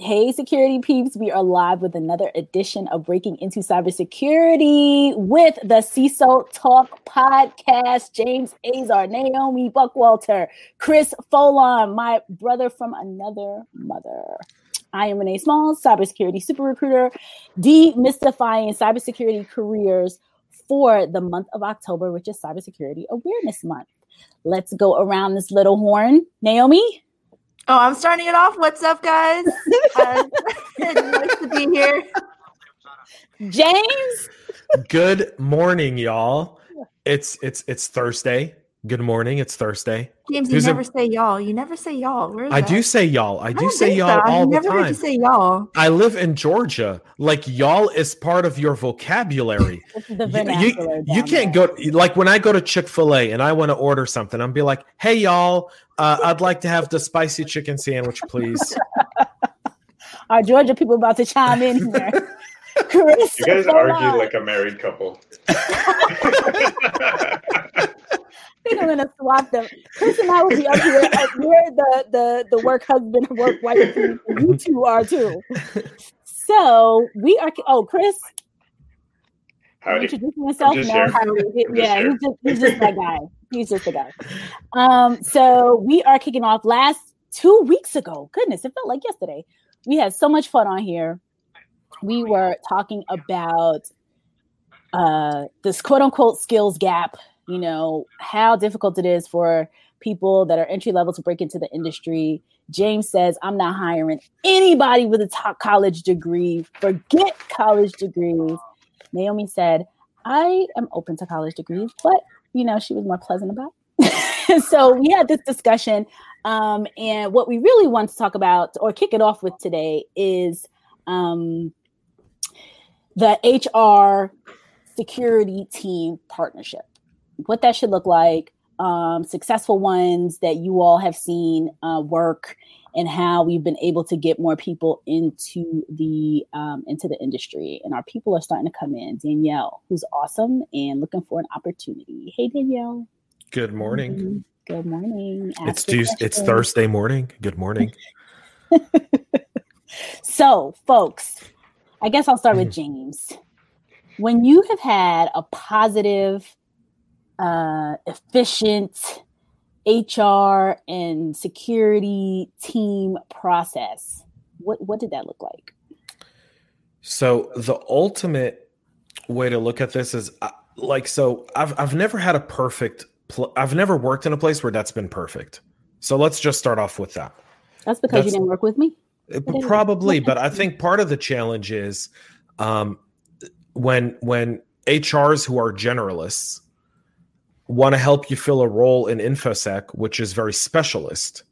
Hey, security peeps, we are live with another edition of Breaking into Cybersecurity with the CISO Talk podcast. James Azar, Naomi Buckwalter, Chris Foulon, my brother from another mother. I am Renee Smalls, cybersecurity super recruiter, demystifying cybersecurity careers for the month of October, which is Cybersecurity Awareness Month. Let's go around this little horn. Naomi? Oh, I'm starting it off. What's up, guys? uh, nice to be here. James. Good morning, y'all. It's it's it's Thursday. Good morning. It's Thursday. James, you never a, say y'all. You never say y'all. Where's I that? do say y'all. I, I do say y'all so. all the never time. Heard you say y'all. I live in Georgia. Like y'all is part of your vocabulary. you, you, you can't there. go like when I go to Chick Fil A and I want to order something. I'm be like, "Hey y'all, uh, I'd like to have the spicy chicken sandwich, please." Our Georgia people about to chime in here. Chris, you guys argue like a married couple. Think I'm gonna swap them. Chris and I will be up here. We're the the the work husband, work wife. You two are too. So we are. Oh, Chris. Howdy. Introducing myself. No, he, yeah, he's just, he's just that guy. He's just the guy. Um, so we are kicking off last two weeks ago. Goodness, it felt like yesterday. We had so much fun on here. We were talking about uh, this quote unquote skills gap you know, how difficult it is for people that are entry level to break into the industry. James says, I'm not hiring anybody with a top college degree. Forget college degrees. Naomi said, I am open to college degrees, but you know, she was more pleasant about. so we had this discussion. Um, and what we really want to talk about or kick it off with today is um, the HR security team partnership what that should look like, um, successful ones that you all have seen uh, work, and how we've been able to get more people into the um, into the industry. And our people are starting to come in. Danielle, who's awesome and looking for an opportunity. Hey, Danielle. Good morning. Mm-hmm. Good morning. Ask it's Tuesday. It's Thursday morning. Good morning. so, folks, I guess I'll start with James. When you have had a positive uh, efficient HR and security team process. What what did that look like? So the ultimate way to look at this is uh, like so I've I've never had a perfect pl- I've never worked in a place where that's been perfect. So let's just start off with that. That's because that's, you didn't work with me. Probably, but I think part of the challenge is um, when when HRs who are generalists want to help you fill a role in infosec which is very specialist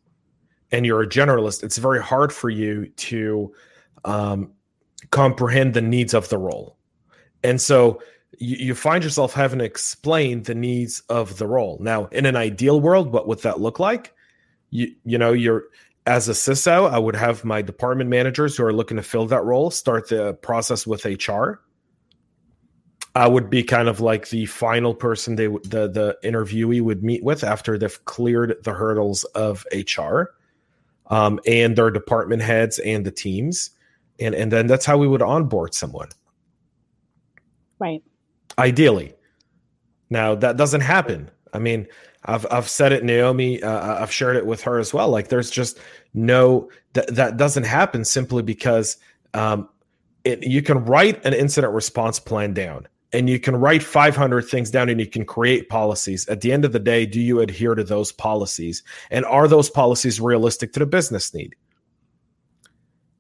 and you're a generalist it's very hard for you to um, comprehend the needs of the role. And so you, you find yourself having to explain the needs of the role. Now in an ideal world what would that look like? You you know you're as a CISO, I would have my department managers who are looking to fill that role start the process with HR I would be kind of like the final person they the the interviewee would meet with after they've cleared the hurdles of HR, um, and their department heads and the teams, and and then that's how we would onboard someone. Right. Ideally, now that doesn't happen. I mean, I've I've said it, Naomi. Uh, I've shared it with her as well. Like, there's just no that that doesn't happen simply because um, it, you can write an incident response plan down and you can write 500 things down and you can create policies. At the end of the day, do you adhere to those policies? And are those policies realistic to the business need?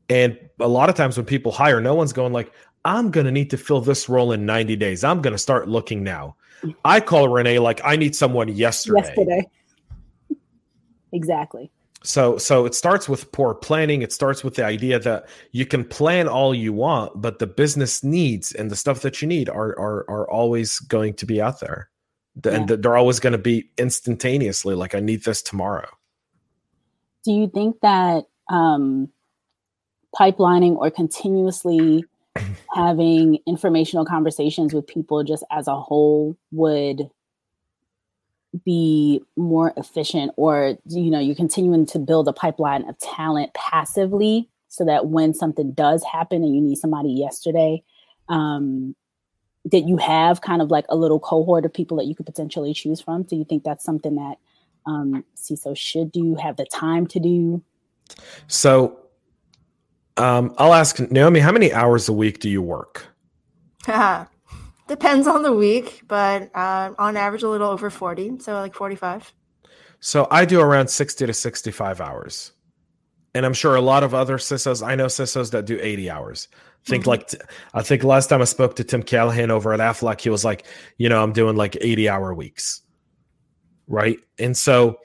And a lot of times when people hire, no one's going like, I'm going to need to fill this role in 90 days. I'm going to start looking now. I call Renee like, I need someone yesterday. Yesterday. Exactly. So so it starts with poor planning. It starts with the idea that you can plan all you want, but the business needs and the stuff that you need are are are always going to be out there. Yeah. And they're always going to be instantaneously like I need this tomorrow. Do you think that um pipelining or continuously having informational conversations with people just as a whole would be more efficient or you know you're continuing to build a pipeline of talent passively so that when something does happen and you need somebody yesterday, um, that you have kind of like a little cohort of people that you could potentially choose from. Do you think that's something that um, CISO should do, have the time to do? So um, I'll ask Naomi, how many hours a week do you work? Depends on the week, but uh, on average, a little over 40. So like 45. So I do around 60 to 65 hours. And I'm sure a lot of other CISOs, I know CISOs that do 80 hours. think mm-hmm. like, I think last time I spoke to Tim Callahan over at Aflac, he was like, you know, I'm doing like 80 hour weeks. Right. And so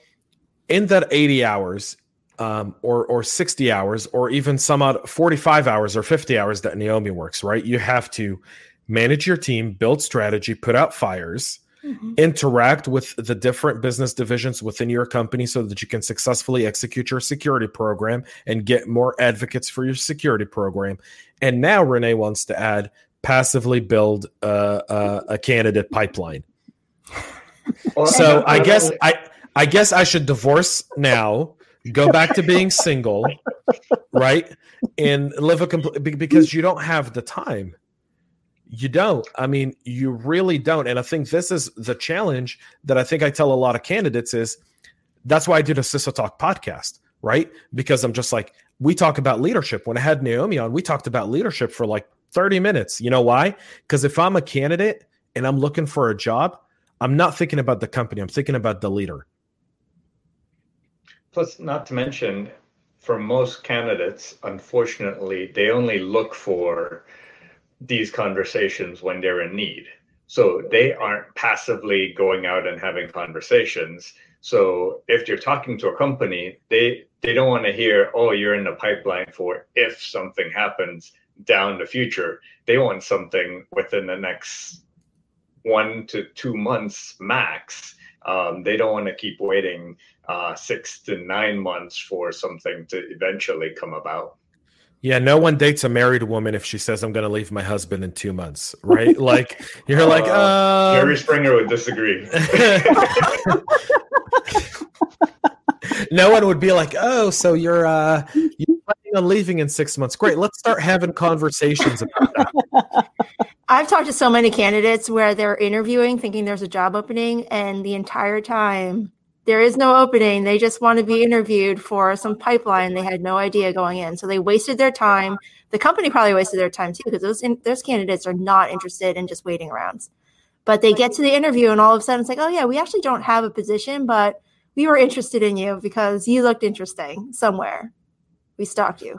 in that 80 hours, um, or or 60 hours, or even some odd 45 hours or 50 hours that Naomi works, right? You have to manage your team, build strategy, put out fires, mm-hmm. interact with the different business divisions within your company so that you can successfully execute your security program and get more advocates for your security program. And now Renee wants to add passively build a, a, a candidate pipeline. Well, so I guess I I guess I should divorce now, go back to being single, right, and live a complete because you don't have the time. You don't. I mean, you really don't. And I think this is the challenge that I think I tell a lot of candidates is that's why I did a CISO Talk podcast, right? Because I'm just like, we talk about leadership. When I had Naomi on, we talked about leadership for like 30 minutes. You know why? Because if I'm a candidate and I'm looking for a job, I'm not thinking about the company, I'm thinking about the leader. Plus, not to mention, for most candidates, unfortunately, they only look for these conversations when they're in need. So they aren't passively going out and having conversations. So if you're talking to a company, they they don't want to hear, "Oh, you're in the pipeline for if something happens down the future." They want something within the next one to two months max. Um, they don't want to keep waiting uh, six to nine months for something to eventually come about. Yeah, no one dates a married woman if she says I'm going to leave my husband in two months, right? like you're uh, like, uh, Jerry Springer would disagree. no one would be like, oh, so you're uh, you're planning on leaving in six months? Great, let's start having conversations about that. I've talked to so many candidates where they're interviewing, thinking there's a job opening, and the entire time there is no opening. They just want to be interviewed for some pipeline. They had no idea going in, so they wasted their time. The company probably wasted their time too because those in, those candidates are not interested in just waiting around. But they get to the interview, and all of a sudden it's like, oh yeah, we actually don't have a position, but we were interested in you because you looked interesting somewhere. We stalked you,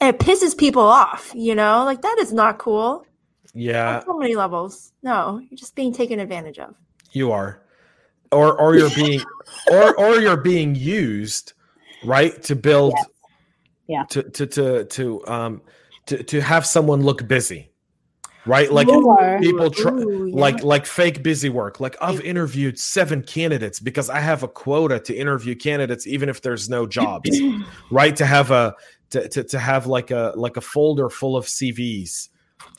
and it pisses people off. You know, like that is not cool. Yeah, On so many levels. No, you're just being taken advantage of. You are or or you're being or or you're being used right to build yeah, yeah. to to to to um to to have someone look busy right? Like people try Ooh, yeah. like like fake busy work. Like i've interviewed seven candidates because i have a quota to interview candidates even if there's no jobs right? To have a to, to, to have like a like a folder full of cvs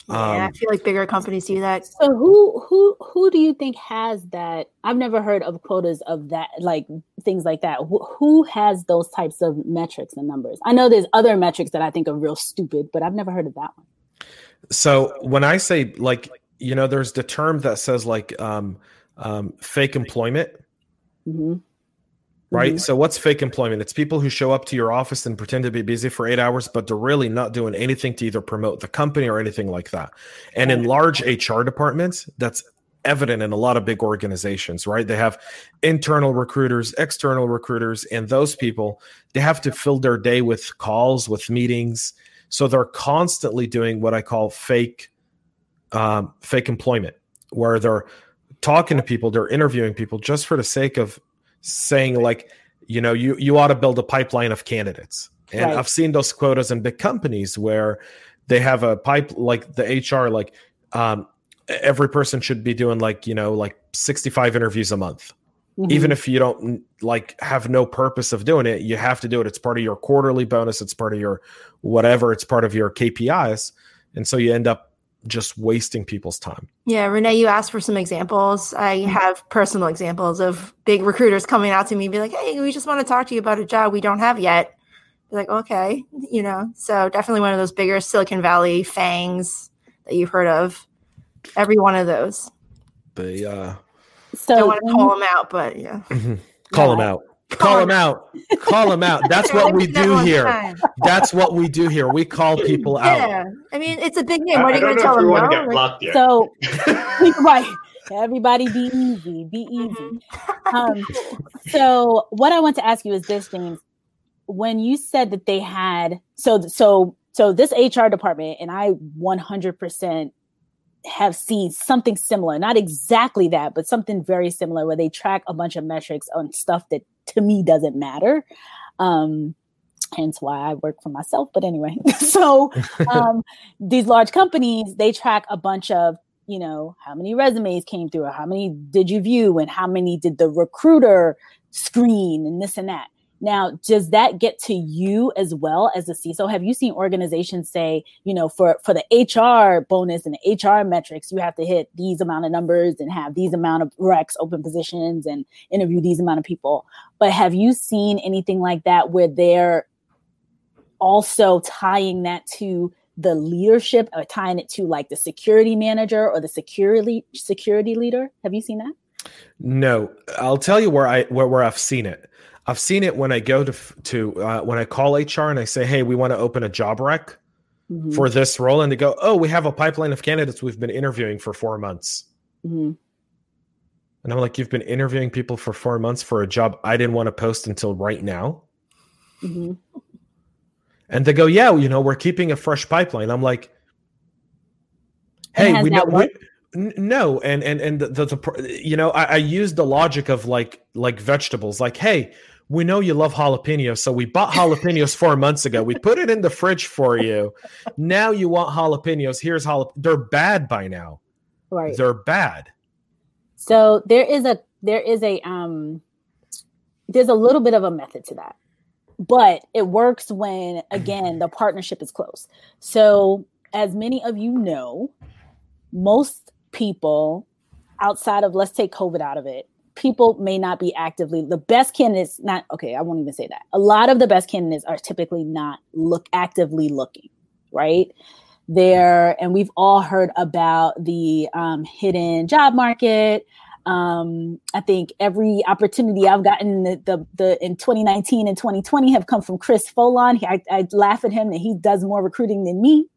yeah, um, I feel like bigger companies do that. So who who who do you think has that? I've never heard of quotas of that, like things like that. Who, who has those types of metrics and numbers? I know there's other metrics that I think are real stupid, but I've never heard of that one. So when I say like, you know, there's the term that says like um, um, fake employment. Mm-hmm right? Mm-hmm. So what's fake employment? It's people who show up to your office and pretend to be busy for eight hours, but they're really not doing anything to either promote the company or anything like that. And in large HR departments, that's evident in a lot of big organizations, right? They have internal recruiters, external recruiters, and those people, they have to fill their day with calls, with meetings. So they're constantly doing what I call fake um, fake employment, where they're talking to people, they're interviewing people just for the sake of saying like, you know, you you ought to build a pipeline of candidates. And right. I've seen those quotas in big companies where they have a pipe like the HR like um, every person should be doing like you know like 65 interviews a month mm-hmm. even if you don't like have no purpose of doing it you have to do it it's part of your quarterly bonus it's part of your whatever it's part of your kpis and so you end up just wasting people's time. Yeah, Renee, you asked for some examples. I mm-hmm. have personal examples of big recruiters coming out to me and be like, "Hey, we just want to talk to you about a job we don't have yet." like, okay, you know. So definitely one of those bigger Silicon Valley FAANGs that you've heard of. Every one of those. They uh so don't want to call them out, but yeah. call yeah. them out. Call them out. Call them out. That's what we do here. That's what we do here. We call people out. Yeah. I mean, it's a big name. What are you going to tell them? No? So, right. Everybody be easy. Be easy. Mm-hmm. Um, so, what I want to ask you is this, James. When you said that they had, so, so, so this HR department, and I 100% have seen something similar, not exactly that, but something very similar where they track a bunch of metrics on stuff that to me doesn't matter. Um, hence why I work for myself. But anyway, so um, these large companies, they track a bunch of, you know, how many resumes came through, or how many did you view, and how many did the recruiter screen, and this and that. Now, does that get to you as well as a CISO? Have you seen organizations say, you know, for for the HR bonus and the HR metrics, you have to hit these amount of numbers and have these amount of recs, open positions, and interview these amount of people? But have you seen anything like that where they're also tying that to the leadership or tying it to like the security manager or the security security leader? Have you seen that? No, I'll tell you where I where, where I've seen it. I've seen it when I go to to uh, when I call HR and I say, "Hey, we want to open a job rec mm-hmm. for this role," and they go, "Oh, we have a pipeline of candidates we've been interviewing for four months." Mm-hmm. And I'm like, "You've been interviewing people for four months for a job I didn't want to post until right now." Mm-hmm. And they go, "Yeah, you know, we're keeping a fresh pipeline." I'm like, "Hey, we know." We, no and and and the, the, the you know I, I use the logic of like like vegetables like hey we know you love jalapenos, so we bought jalapenos four months ago. We put it in the fridge for you. Now you want jalapenos. Here's jalap. They're bad by now. Right. They're bad. So there is a there is a um there's a little bit of a method to that. But it works when again the partnership is close. So as many of you know, most people outside of let's take COVID out of it, people may not be actively the best candidates not okay i won't even say that. A lot of the best candidates are typically not look actively looking right? There and we've all heard about the um, hidden job market. Um, i think every opportunity i've gotten the, the, the in 2019 and 2020 have come from chris foulon. I, I laugh at him that he does more recruiting than me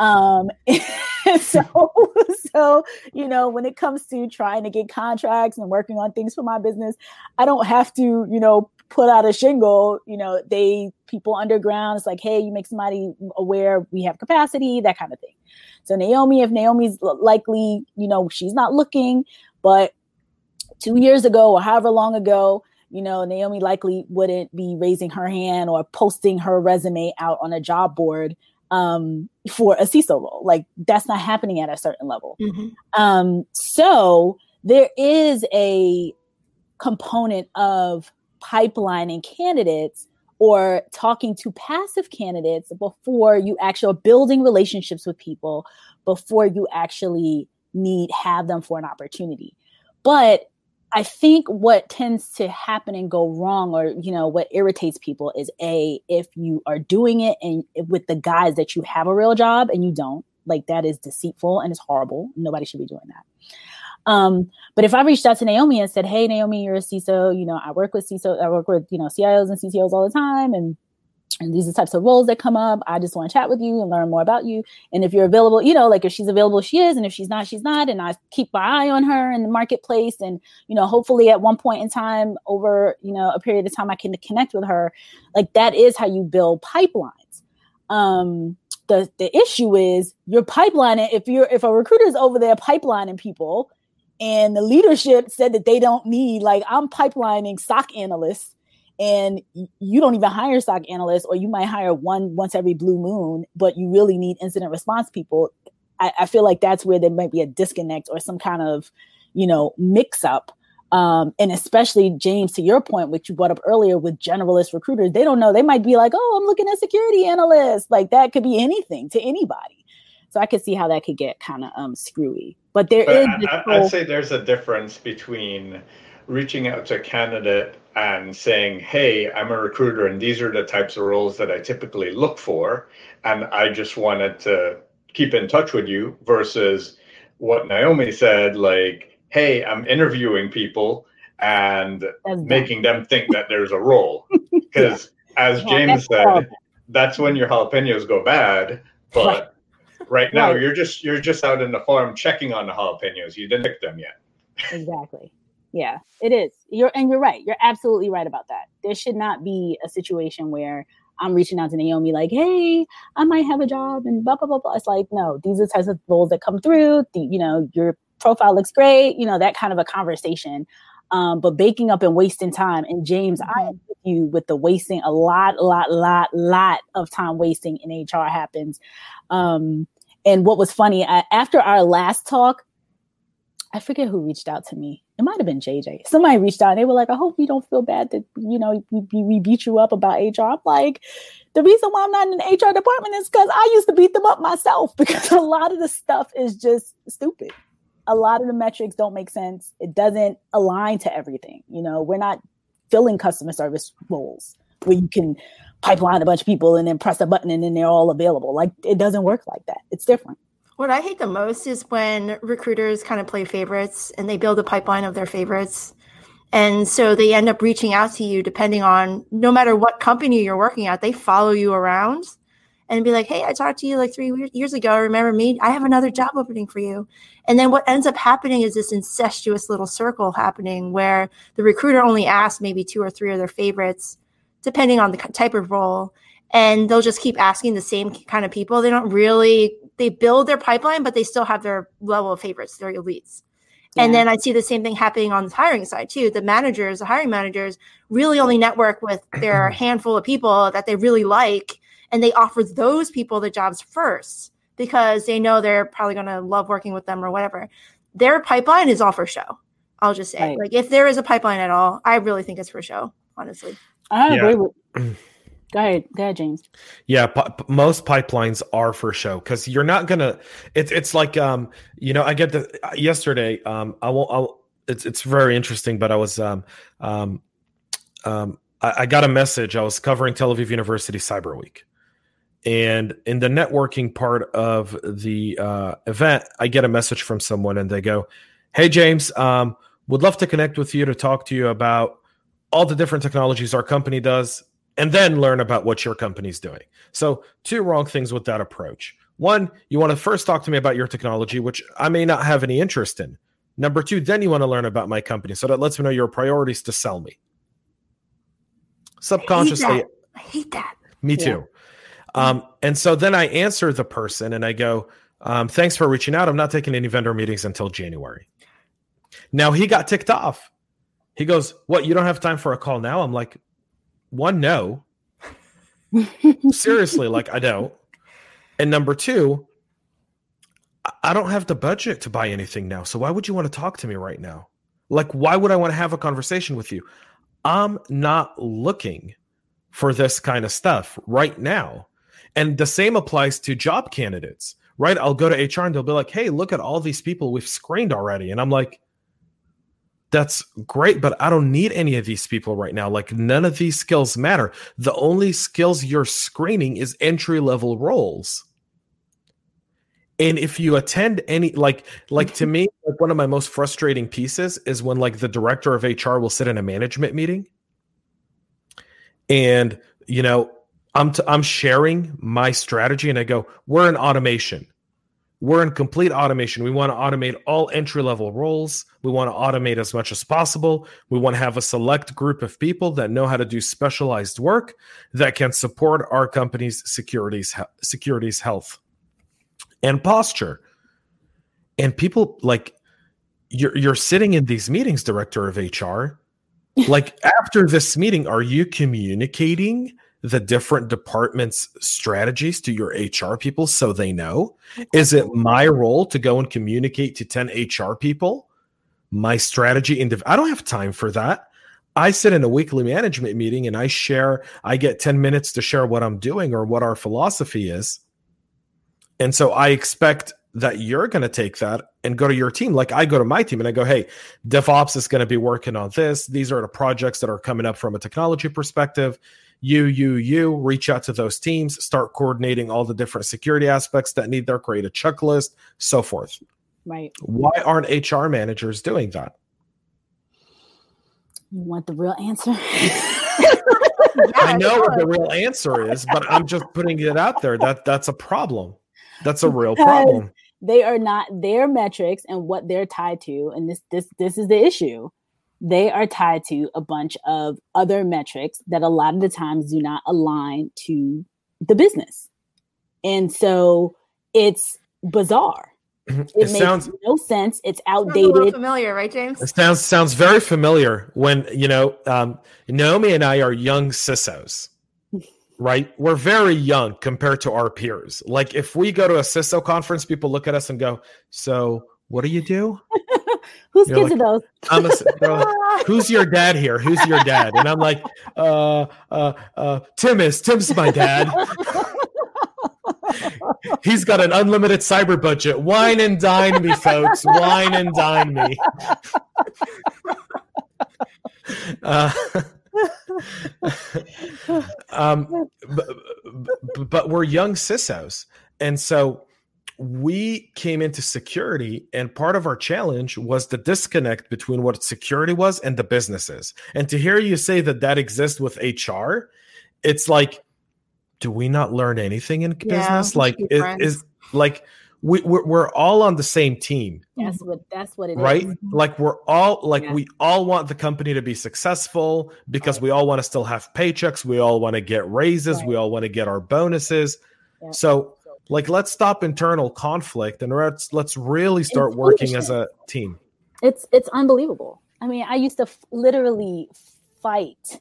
um, so, so you know, when it comes to trying to get contracts and working on things for my business, I don't have to, you know, put out a shingle. You know, they people underground. It's like, hey, you make somebody aware we have capacity, that kind of thing. So Naomi, if Naomi's likely, you know, she's not looking, but two years ago or however long ago, you know, Naomi likely wouldn't be raising her hand or posting her resume out on a job board um, for a CISO role. Like that's not happening at a certain level. Mm-hmm. Um, so there is a component of pipelining candidates or talking to passive candidates before you actually are building relationships with people before you actually need have them for an opportunity. But I think what tends to happen and go wrong, or you know, what irritates people is a if you are doing it and with the guys that you have a real job and you don't, like that is deceitful and it's horrible. Nobody should be doing that. Um, but if I reached out to Naomi and said, "Hey, Naomi, you're a CISO. You know, I work with CISO. I work with you know CIOs and CTOs all the time, and and these are the types of roles that come up. I just want to chat with you and learn more about you. And if you're available, you know, like if she's available, she is. And if she's not, she's not. And I keep my eye on her in the marketplace. And, you know, hopefully at one point in time over, you know, a period of time, I can connect with her. Like that is how you build pipelines. Um, the, the issue is you're pipelining. If you're, if a recruiter is over there pipelining people and the leadership said that they don't need, like I'm pipelining stock analysts and you don't even hire stock analysts, or you might hire one once every blue moon, but you really need incident response people. I, I feel like that's where there might be a disconnect or some kind of, you know, mix up. Um, and especially James, to your point, which you brought up earlier with generalist recruiters, they don't know. They might be like, "Oh, I'm looking at security analysts." Like that could be anything to anybody. So I could see how that could get kind of um, screwy. But there but is. I, I'd say there's a difference between reaching out to a candidate and saying, Hey, I'm a recruiter and these are the types of roles that I typically look for. And I just wanted to keep in touch with you versus what Naomi said, like, Hey, I'm interviewing people and That's making them think that there's a role. Because as Yeah, James that's said, horrible. that's when your jalapenos go bad. But right now Right. you're just you're just out in the farm checking on the jalapenos. You didn't pick them yet. exactly yeah it is. You're and you're right. You're absolutely right about that. There should not be a situation where i'm reaching out to naomi like hey i might have a job and blah blah blah blah. It's like no these are the types of roles that come through. The, you know your profile looks great you know that kind of a conversation. Um, but baking up and wasting time and james i am with you with the wasting a lot lot lot lot of time wasting in hr happens. Um, and what was funny I, after our last talk I forget who reached out to me. It might have been JJ. Somebody reached out and they were like, I hope you don't feel bad that, you know, we, we- beat you up about HR. I'm like, the reason why I'm not in the HR department is because I used to beat them up myself because a lot of the stuff is just stupid. A lot of the metrics don't make sense. It doesn't align to everything. You know, we're not filling customer service roles where you can pipeline a bunch of people and then press a button and then they're all available. Like it doesn't work like that. It's different. What I hate the most is when recruiters kind of play favorites and they build a pipeline of their favorites. And so they end up reaching out to you depending on no matter what company you're working at, they follow you around and be like, hey, I talked to you like three years ago. Remember me? I have another job opening for you. And then what ends up happening is this incestuous little circle happening where the recruiter only asks maybe two or three of their favorites, depending on the type of role. And they'll just keep asking the same kind of people. They don't really, they build their pipeline, but they still have their level of favorites, their elites. And then I see the same thing happening on the hiring side too. The managers, the hiring managers really only network with their handful of people that they really like. And they offer those people the jobs first because they know they're probably going to love working with them or whatever. Their pipeline is all for show. I'll just say, Right. like, if there is a pipeline at all, I really think it's for show, honestly. I Yeah. agree with. Go ahead, go ahead, James. Yeah, p- most pipelines are for show because you're not gonna. It's it's like um, you know, I get the yesterday. Um, I won't. I'll, it's it's very interesting, but I was um um um I, I got a message. I was covering Tel Aviv University Cyber Week, and in the networking part of the uh, event, I get a message from someone, and they go, "Hey James, um, would love to connect with you to talk to you about all the different technologies our company does." And then learn about what your company's doing. So, two wrong things with that approach. One, you want to first talk to me about your technology, which I may not have any interest in. Number two, then you want to learn about my company. So that lets me know your priorities to sell me. Subconsciously, that. I hate that. me Yeah. too. Um, and so then I answer the person and I go, um, thanks for reaching out. I'm not taking any vendor meetings until January. Now he got ticked off. He goes, What? You don't have time for a call now? I'm like, One, no. Seriously, like I don't. And number two, I- don't have the budget to buy anything now. So why would you want to talk to me right now? Like, why would I want to have a conversation with you? I'm not looking for this kind of stuff right now. And the same applies to job candidates, right? I'll go to HR and they'll be like, hey, look at all these people we've screened already. And I'm like, that's great, but I don't need any of these people right now. Like, none of these skills matter. The only skills you're screening is entry level roles. And if you attend any, like, like to mm-hmm. me, like one of my most frustrating pieces is when like the director of HR will sit in a management meeting, and you know, I'm t- I'm sharing my strategy, and I go, "We're in automation. We're in complete automation. We want to automate all entry level roles. We want to automate as much as possible. We want to have a select group of people that know how to do specialized work that can support our company's securities securities health and posture." And people like you're you're sitting in these meetings, director of HR. like after this meeting, are you communicating the different departments' strategies to your HR people so they know? Is it my role to go and communicate to 10 HR people my strategy? And I don't have time for that. I sit in a weekly management meeting and I share, I get 10 minutes to share what I'm doing or what our philosophy is. And so I expect that you're going to take that and go to your team. Like I go to my team and I go, hey, DevOps is going to be working on this. These are the projects that are coming up from a technology perspective. You, you, you reach out to those teams, start coordinating all the different security aspects that need there, create a checklist, so forth. Right. Why aren't HR managers doing that? You want the real answer? I know what the real answer is, but I'm just putting it out there. That that's a problem. That's a real problem. They are not their metrics and what they're tied to, and this this this is the issue. They are tied to a bunch of other metrics that a lot of the times do not align to the business. And so it's bizarre. It, It makes sounds no sense. It's Sounds a outdated. familiar, right, James? it sounds sounds very familiar when you know um, Naomi and I are young CISOs, right? We're very young compared to our peers. Like if we go to a CISO conference, people look at us and go, "So what do you do?" Whose You're kids are those? Like, who's your dad here? Who's your dad? And I'm like, uh, uh, uh, Tim is. Tim's my dad. He's got an unlimited cyber budget. Wine and dine me, folks. Wine and dine me. Uh, um, but, but we're young CISOs. And so we came into security, and part of our challenge was the disconnect between what security was and the businesses. And to hear you say that that exists with HR, it's like, do we not learn anything in Yeah, business? Like, is, is like we, we're, we're all on the same team That's what that's what it is. right mm-hmm. like we're all like Yeah. we all want the company to be successful because Right. we all want to still have paychecks we all want to get raises Right. we all want to get our bonuses Yeah. so like let's stop internal conflict and let's let's really start working as a team It's it's unbelievable. I mean, I used to f- literally fight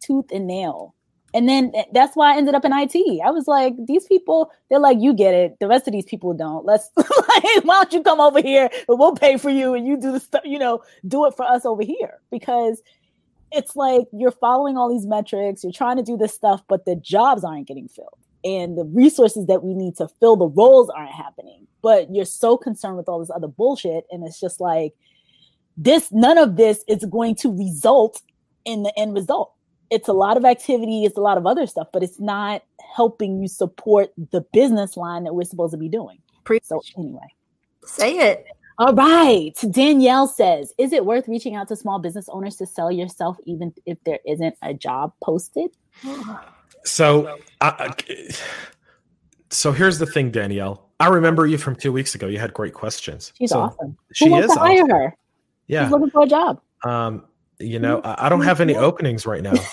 tooth and nail. And then th- that's why I ended up in IT. I was like, these people, they're like, you get it. The rest of these people don't. Let's, like, why don't you come over here and we'll pay for you and you do the stuff, you know, do it for us over here. Because it's like you're following all these metrics, you're trying to do this stuff, but the jobs aren't getting filled. And the resources that we need to fill the roles aren't happening. But you're so concerned with all this other bullshit. And it's just like, this, none of this is going to result in the end result it's a lot of activity, it's a lot of other stuff, but it's not helping you support the business line that we're supposed to be doing. Preach. So anyway. Say it. All right. Danielle says, is it worth reaching out to small business owners to sell yourself even if there isn't a job posted? so I, so here's the thing danielle i remember you from two weeks ago you had great questions She's so awesome. she Who wants is to hire awesome. her? yeah She's looking for a job. um you know I, I don't have any openings right now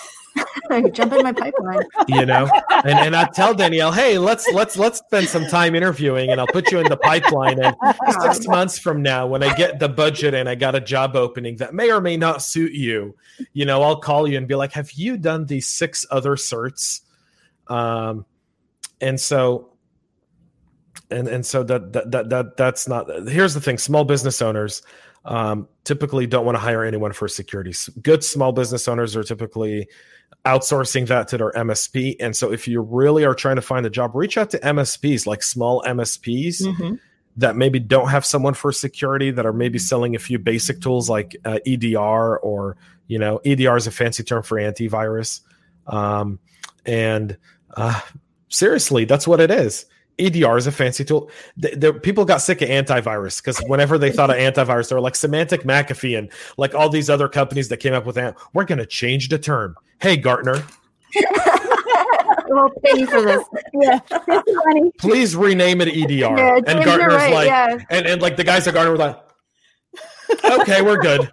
Jump in my pipeline. you know and and i tell danielle hey let's let's let's spend some time interviewing and i'll put you in the pipeline and six months from now when i get the budget and i got a job opening that may or may not suit you you know i'll call you and be like have you done these six other certs um and so and and so that that that, that that's not here's the thing small business owners um, typically don't want to hire anyone for security. Good small business owners are typically outsourcing that to their MSP. And so if you really are trying to find a job, reach out to MSPs like small MSPs Mhm. that maybe don't have someone for security that are maybe selling a few basic tools like uh, EDR or you know EDR is a fancy term for antivirus. Um, and uh, seriously, that's what it is. EDR is a fancy tool. The, the people got sick of antivirus because whenever they thought of antivirus, they were like Symantec McAfee and like all these other companies that came up with that. We're going to change the term. Hey, Gartner, We'll pay you for this. Yeah. This please rename it EDR. Yeah, and you're Gartner's right, like, yeah. and, and like the guys at Gartner were like, okay, we're good.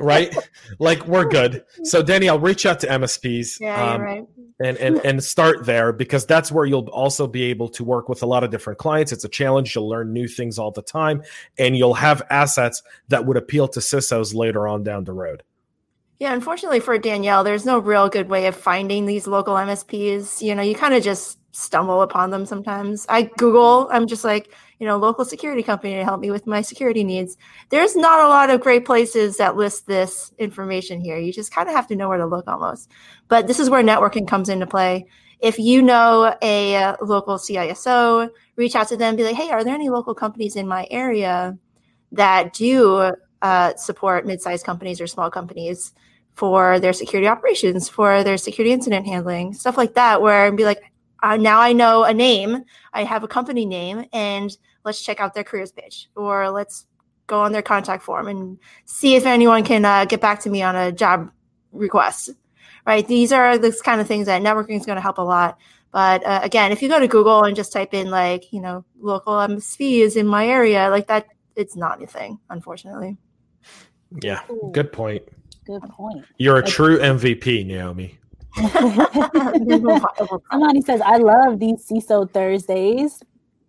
Right? Like we're good. So Danielle, reach out to MSPs. Yeah, um, you're right. And and hmm. and start there because that's where you'll also be able to work with a lot of different clients. It's a challenge. You'll learn new things all the time, and you'll have assets that would appeal to CISOs later on down the road. Yeah, unfortunately for Danielle, there's no real good way of finding these local MSPs. You know, you kind of just stumble upon them sometimes. I Google, I'm just like, you know, local security company to help me with my security needs. There's not a lot of great places that list this information here. You just kind of have to know where to look almost. But this is where networking comes into play. if you know a uh, local CISO, reach out to them, be like, hey, are there any local companies in my area that do uh, support mid-sized companies or small companies for their security operations, for their security incident handling, stuff like that, where I'd be like, uh, now I know a name, I have a company name, and let's check out their careers page, or let's go on their contact form and see if anyone can uh, get back to me on a job request. Right? These are the kind of things that networking is going to help a lot. But uh, again, if you go to Google and just type in like you know local MSPs in my area, like that, it's not a thing, unfortunately. Yeah, good point. Good point. You're a true MVP, Naomi. Somebody says, I love these CISO Thursdays.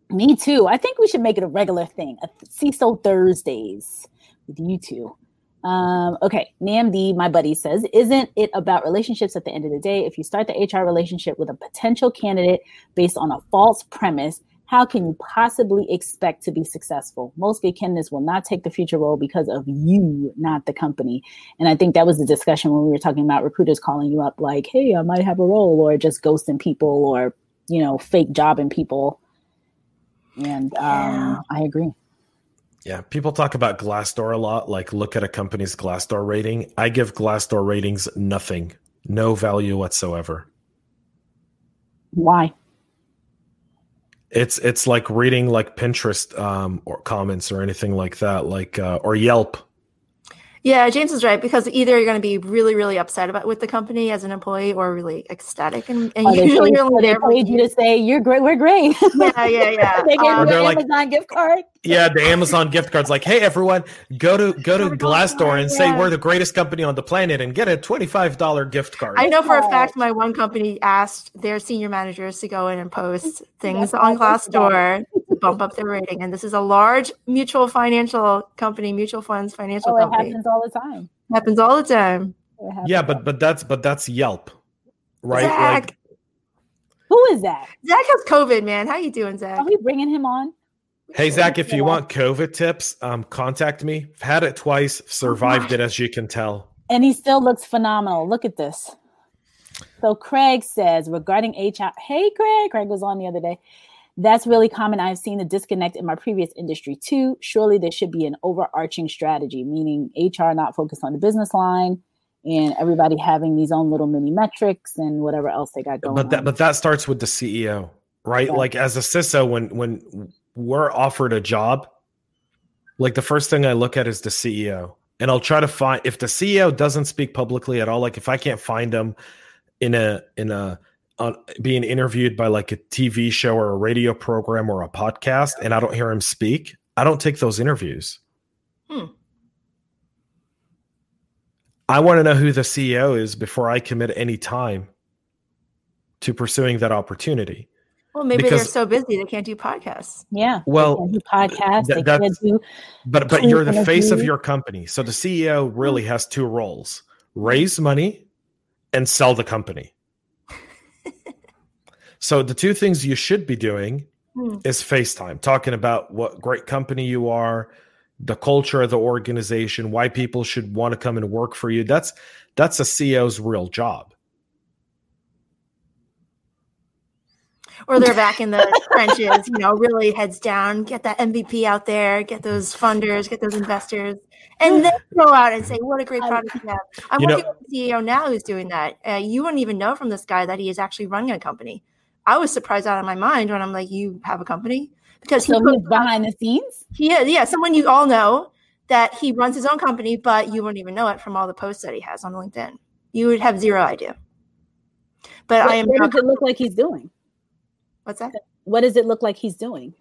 Me too. I think we should make it a regular thing. A CISO Thursdays with you two. Um, okay, NAMD, my buddy says, isn't it about relationships at the end of the day? If you start the HR relationship with a potential candidate based on a false premise, how can you possibly expect to be successful? Most candidates will not take the future role because of you, not the company. And I think that was the discussion when we were talking about recruiters calling you up, like, hey, I might have a role, or just ghosting people, or, you know, fake jobbing people. And um, I agree. Yeah, people talk about Glassdoor a lot. Like, look at a company's Glassdoor rating. I give Glassdoor ratings nothing, no value whatsoever. Why? It's it's like reading like Pinterest um, or comments or anything like that, like uh, or Yelp. Yeah, James is right because either you're going to be really, really upset about with the company as an employee, or really ecstatic, and, and Oh, they usually paid- you're only they paid you to say you're great. We're great. Yeah, yeah, yeah. they gave Um, you an like- Amazon gift card. Yeah, the Amazon gift cards. Like, hey everyone, go to go to Glassdoor and say Yeah. we're the greatest company on the planet and get a twenty five dollar gift card. I know for a fact my one company asked their senior managers to go in and post things That's on why I posted Glassdoor to bump up their rating. And this is a large mutual financial company, mutual funds financial Oh, it company. happens all the time. Happens all the time. Yeah, but but that's but that's Yelp, right? Zach, Like, who is that? Zach has COVID, man. How you doing, Zach? Are we bringing him on? Hey Zach, if you want COVID tips, um, contact me. I've had it twice, survived it as you can tell. And he still looks phenomenal. Look at this. So Craig says regarding HR, hey Craig, Craig was on the other day. That's really common. I've seen the disconnect in my previous industry too. Surely there should be an overarching strategy, meaning HR not focused on the business line and everybody having these own little mini metrics and whatever else they got going But that on. but that starts with the CEO, right? Yeah. Like as a CISO, when when we're offered a job, like the first thing I look at is the CEO. And I'll try to find if the CEO doesn't speak publicly at all, like if I can't find him in a in a on being interviewed by like a TV show or a radio program or a podcast and I don't hear him speak, I don't take those interviews. Hmm. I want to know who the CEO is before I commit any time to pursuing that opportunity. Well, maybe they're so busy they can't do podcasts. yeah. Well, they can't do podcasts. th- they can't do But but you're the face of your company. So the CEO really has two roles: raise money and sell the company. so the two things you should be doing Hmm. is FaceTime, talking about what great company you are, the culture of the organization, why people should want to come and work for you. That's that's a CEO's real job. Or they're back in the trenches, you know, really heads down, get that MVP out there, get those funders, get those investors, and then go out and say, what a great product you have. I'm You know- working with a CEO now who's doing that. Uh, you wouldn't even know from this guy that he is actually running a company. I was surprised out of my mind when I'm like, you have a company? Because so behind the scenes. he is, yeah, someone you all know that he runs his own company, but you wouldn't even know it from all the posts that he has on LinkedIn. You would have zero idea. But What, I am what does it look like he's doing? What's that? What does it look like he's doing?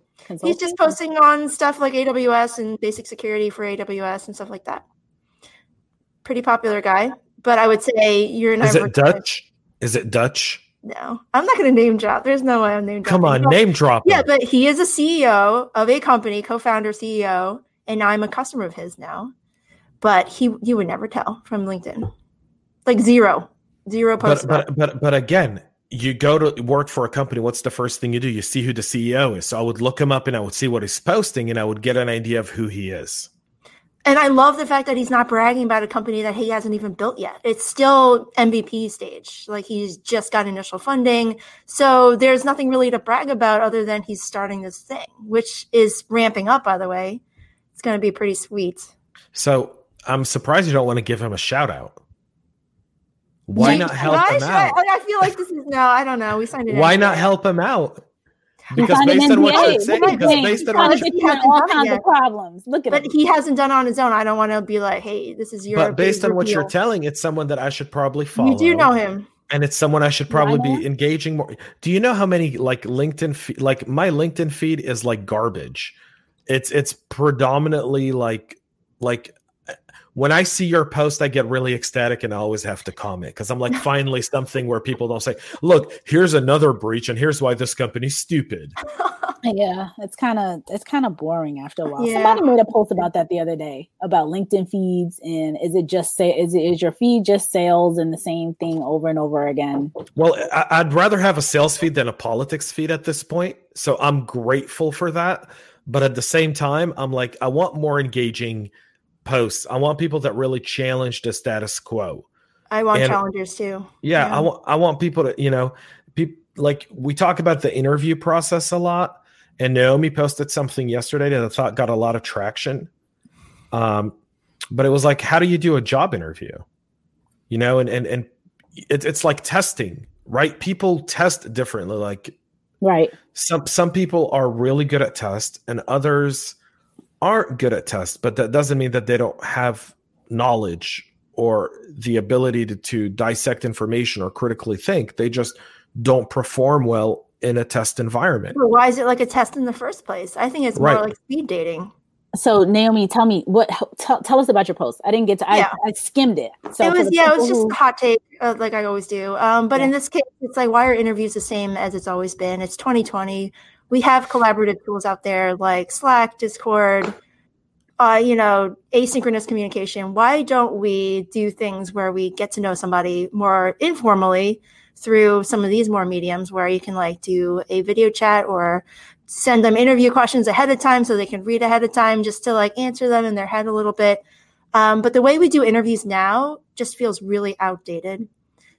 He's just posting on stuff like AWS and basic security for AWS and stuff like that. Pretty popular guy, but I would say you're Is it Dutch? Is it Dutch? No, I'm not going to name drop. There's no way I'm name dropping. Come on, But- name drop. Yeah, but he is a CEO of a company, co-founder, CEO, and I'm a customer of his now. But he, you would never tell from LinkedIn, like zero, zero posts. but but but but again you go to work for a company what's the first thing you do you see who the ceo is so i would look him up and i would see what he's posting and i would get an idea of who he is And I love the fact that he's not bragging about a company that he hasn't even built yet. It's still MVP stage. Like he's just got initial funding. So there's nothing really to brag about other than he's starting this thing, which is ramping up, by the way. It's going to be pretty sweet. So I'm surprised you don't want to give him a shout out. Why not help him out? I, I, feel like this is no, I don't know. We signed it. Why not help him out? Because based on what you're saying, because based on what you're all kinds of problems. Look at but him. he hasn't done on his own. I don't want to be like, hey, this is your. But based on what you're telling, it's someone that I should probably follow. You do know him, and it's someone I should probably be engaging more. Do you know how many like LinkedIn feed, like my LinkedIn feed is like garbage. It's it's predominantly like like when I see your post, I get really ecstatic and I always have to comment because I'm like, finally, something where people don't say, look, here's another breach and here's why this company's stupid. yeah, it's kind of it's kind of boring after a while. Yeah. Somebody made a post about that the other day about LinkedIn feeds and is it just say is it is your feed just sales and the same thing over and over again? Well, I, I'd rather have a sales feed than a politics feed at this point. So I'm grateful for that. But at the same time, I'm like, I want more engaging – posts. I want people that really challenge the status quo. I want and, challengers too. Yeah, yeah, I want I want people to, you know, people like we talk about the interview process a lot. And Naomi posted something yesterday that I thought got a lot of traction. Um, but it was like, how do you do a job interview? You know, and and and it's it's like testing, right? People test differently. Like, right. Some some people are really good at test, and others aren't good at tests, but that doesn't mean that they don't have knowledge or the ability to, to dissect information or critically think. They just don't perform well in a test environment. Well, why is it like a test in the first place? I think it's more right. like speed dating. So Naomi, tell me what tell, tell us about your post. I didn't get to. Yeah. I, I skimmed it. So it was yeah, it was just who, hot take, uh, like I always do. Um, but yeah. in this case, it's like why are interviews the same as it's always been? It's 2020 we have collaborative tools out there like Slack, Discord, uh, you know, asynchronous communication. Why don't we do things where we get to know somebody more informally through some of these more mediums where you can like do a video chat or send them interview questions ahead of time so they can read ahead of time just to like answer them in their head a little bit. Um, but the way we do interviews now just feels really outdated.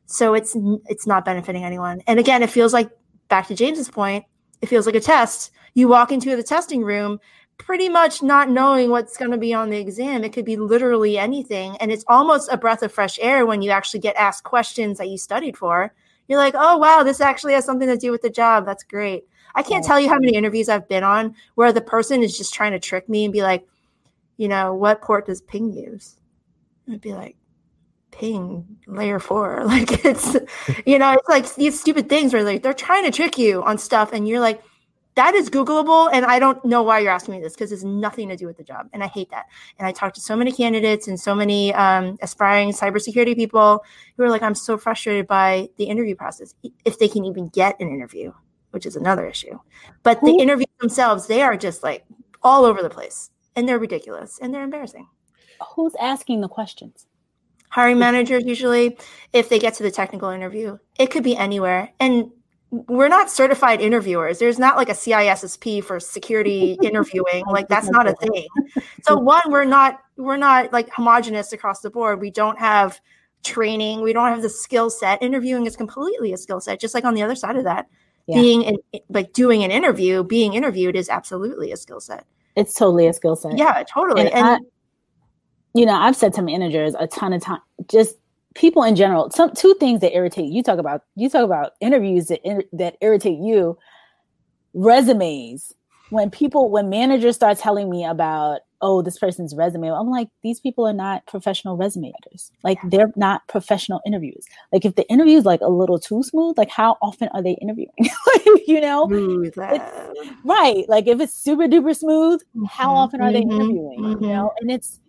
So it's it's not benefiting anyone. And again, it feels like back to James's point, it feels like a test. You walk into the testing room pretty much not knowing what's going to be on the exam. It could be literally anything. And it's almost a breath of fresh air when you actually get asked questions that you studied for. You're like, oh, wow, this actually has something to do with the job. That's great. I can't tell you how many interviews I've been on where the person is just trying to trick me and be like, you know, what port does ping use? And I'd be like, ping layer four. Like it's, you know, it's like these stupid things where like they're trying to trick you on stuff, and you're like, that is Googleable, and I don't know why you're asking me this because it's nothing to do with the job, and I hate that. And I talked to so many candidates and so many um, aspiring cybersecurity people who are like, I'm so frustrated by the interview process, if they can even get an interview, which is another issue. But the interviews themselves, they are just like all over the place, and they're ridiculous and they're embarrassing. Who's asking the questions? Hiring managers usually if they get to the technical interview it could be anywhere. And we're not certified interviewers. There's not like a cissp for security interviewing. Like that's not a thing. So one we're not we're not like homogenous across the board. We don't have training. We don't have the skill set. Interviewing is completely a skill set just like on the other side of that. Yeah. being in, like doing an interview being interviewed is absolutely a skill set. It's totally a skill set. Yeah totally. And, and you know, I've said to managers a ton of time, just people in general. Some two things that irritate you. Talk about you talk about interviews that that irritate you. Resumes. When people, when managers start telling me about, oh, this person's resume, I'm like, these people are not professional resume writers. Like they're not professional interviews. Like if the interview is like a little too smooth, like how often are they interviewing? you know, right? Like if it's super duper smooth, how mm-hmm. often are they mm-hmm. interviewing? Mm-hmm. You know, and it's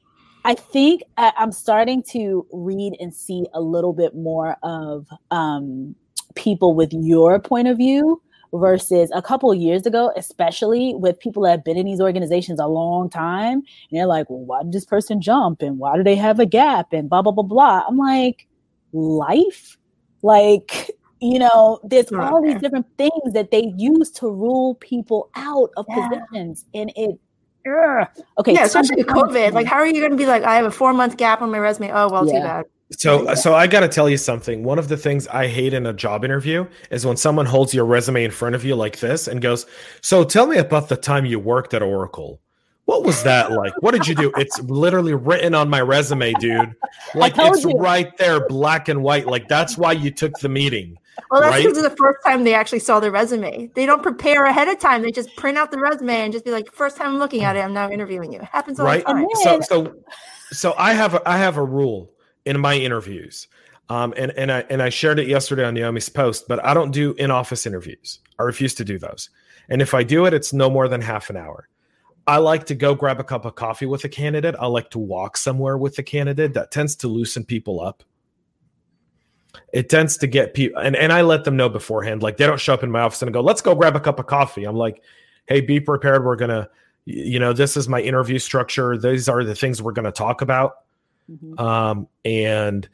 I think I'm starting to read and see a little bit more of um, people with your point of view versus a couple of years ago, especially with people that have been in these organizations a long time. And they're like, well, why did this person jump? And why do they have a gap? And blah, blah, blah, blah. I'm like, life? Like, you know, there's all these different things that they use to rule people out of yeah. positions. And it Ugh. Okay. Yeah, especially with COVID. Like, how are you going to be like, I have a four month gap on my resume? Oh, well, too bad. So, so I got to tell you something. One of the things I hate in a job interview is when someone holds your resume in front of you like this and goes, "So, tell me about the time you worked at Oracle. What was that like? What did you do?" It's literally written on my resume, dude. Like it's you. right there, black and white. Like that's why you took the meeting. Well, that's Right? because of the first time they actually saw the resume. They don't prepare ahead of time. They just print out the resume and just be like, first time I'm looking at it, I'm now interviewing you. It happens all right the time. So so so i have a, i have a rule in my interviews um and and i and i shared it yesterday on naomi's post but i don't do in-office interviews i refuse to do those and if i do it it's no more than half an hour i like to go grab a cup of coffee with a candidate i like to walk somewhere with the candidate that tends to loosen people up it tends to get people and, and i let them know beforehand like they don't show up in my office and go let's go grab a cup of coffee i'm like hey be prepared we're gonna you know this is my interview structure these are the things we're going to talk about Mhm. um, and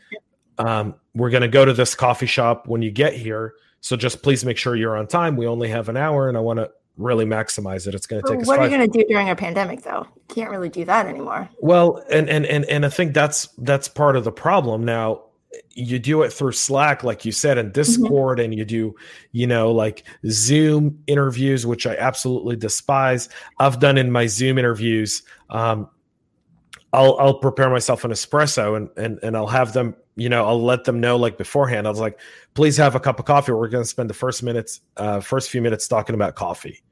um, we're going to go to this coffee shop when you get here so just please make sure you're on time we only have an hour and i want to really maximize it it's going to take us what are you going to do during a pandemic, though? You can't really do that anymore. well, and and and and I think that's that's part of the problem. Now, you do it through Slack, like you said, and Discord, and you do, you know, like Zoom interviews, which I absolutely despise. I've done in my Zoom interviews. Um, I'll I'll prepare myself an espresso, and and and I'll have them, you know, I'll let them know like beforehand. I was like, please have a cup of coffee. We're going to spend the first minutes, uh, first few minutes talking about coffee,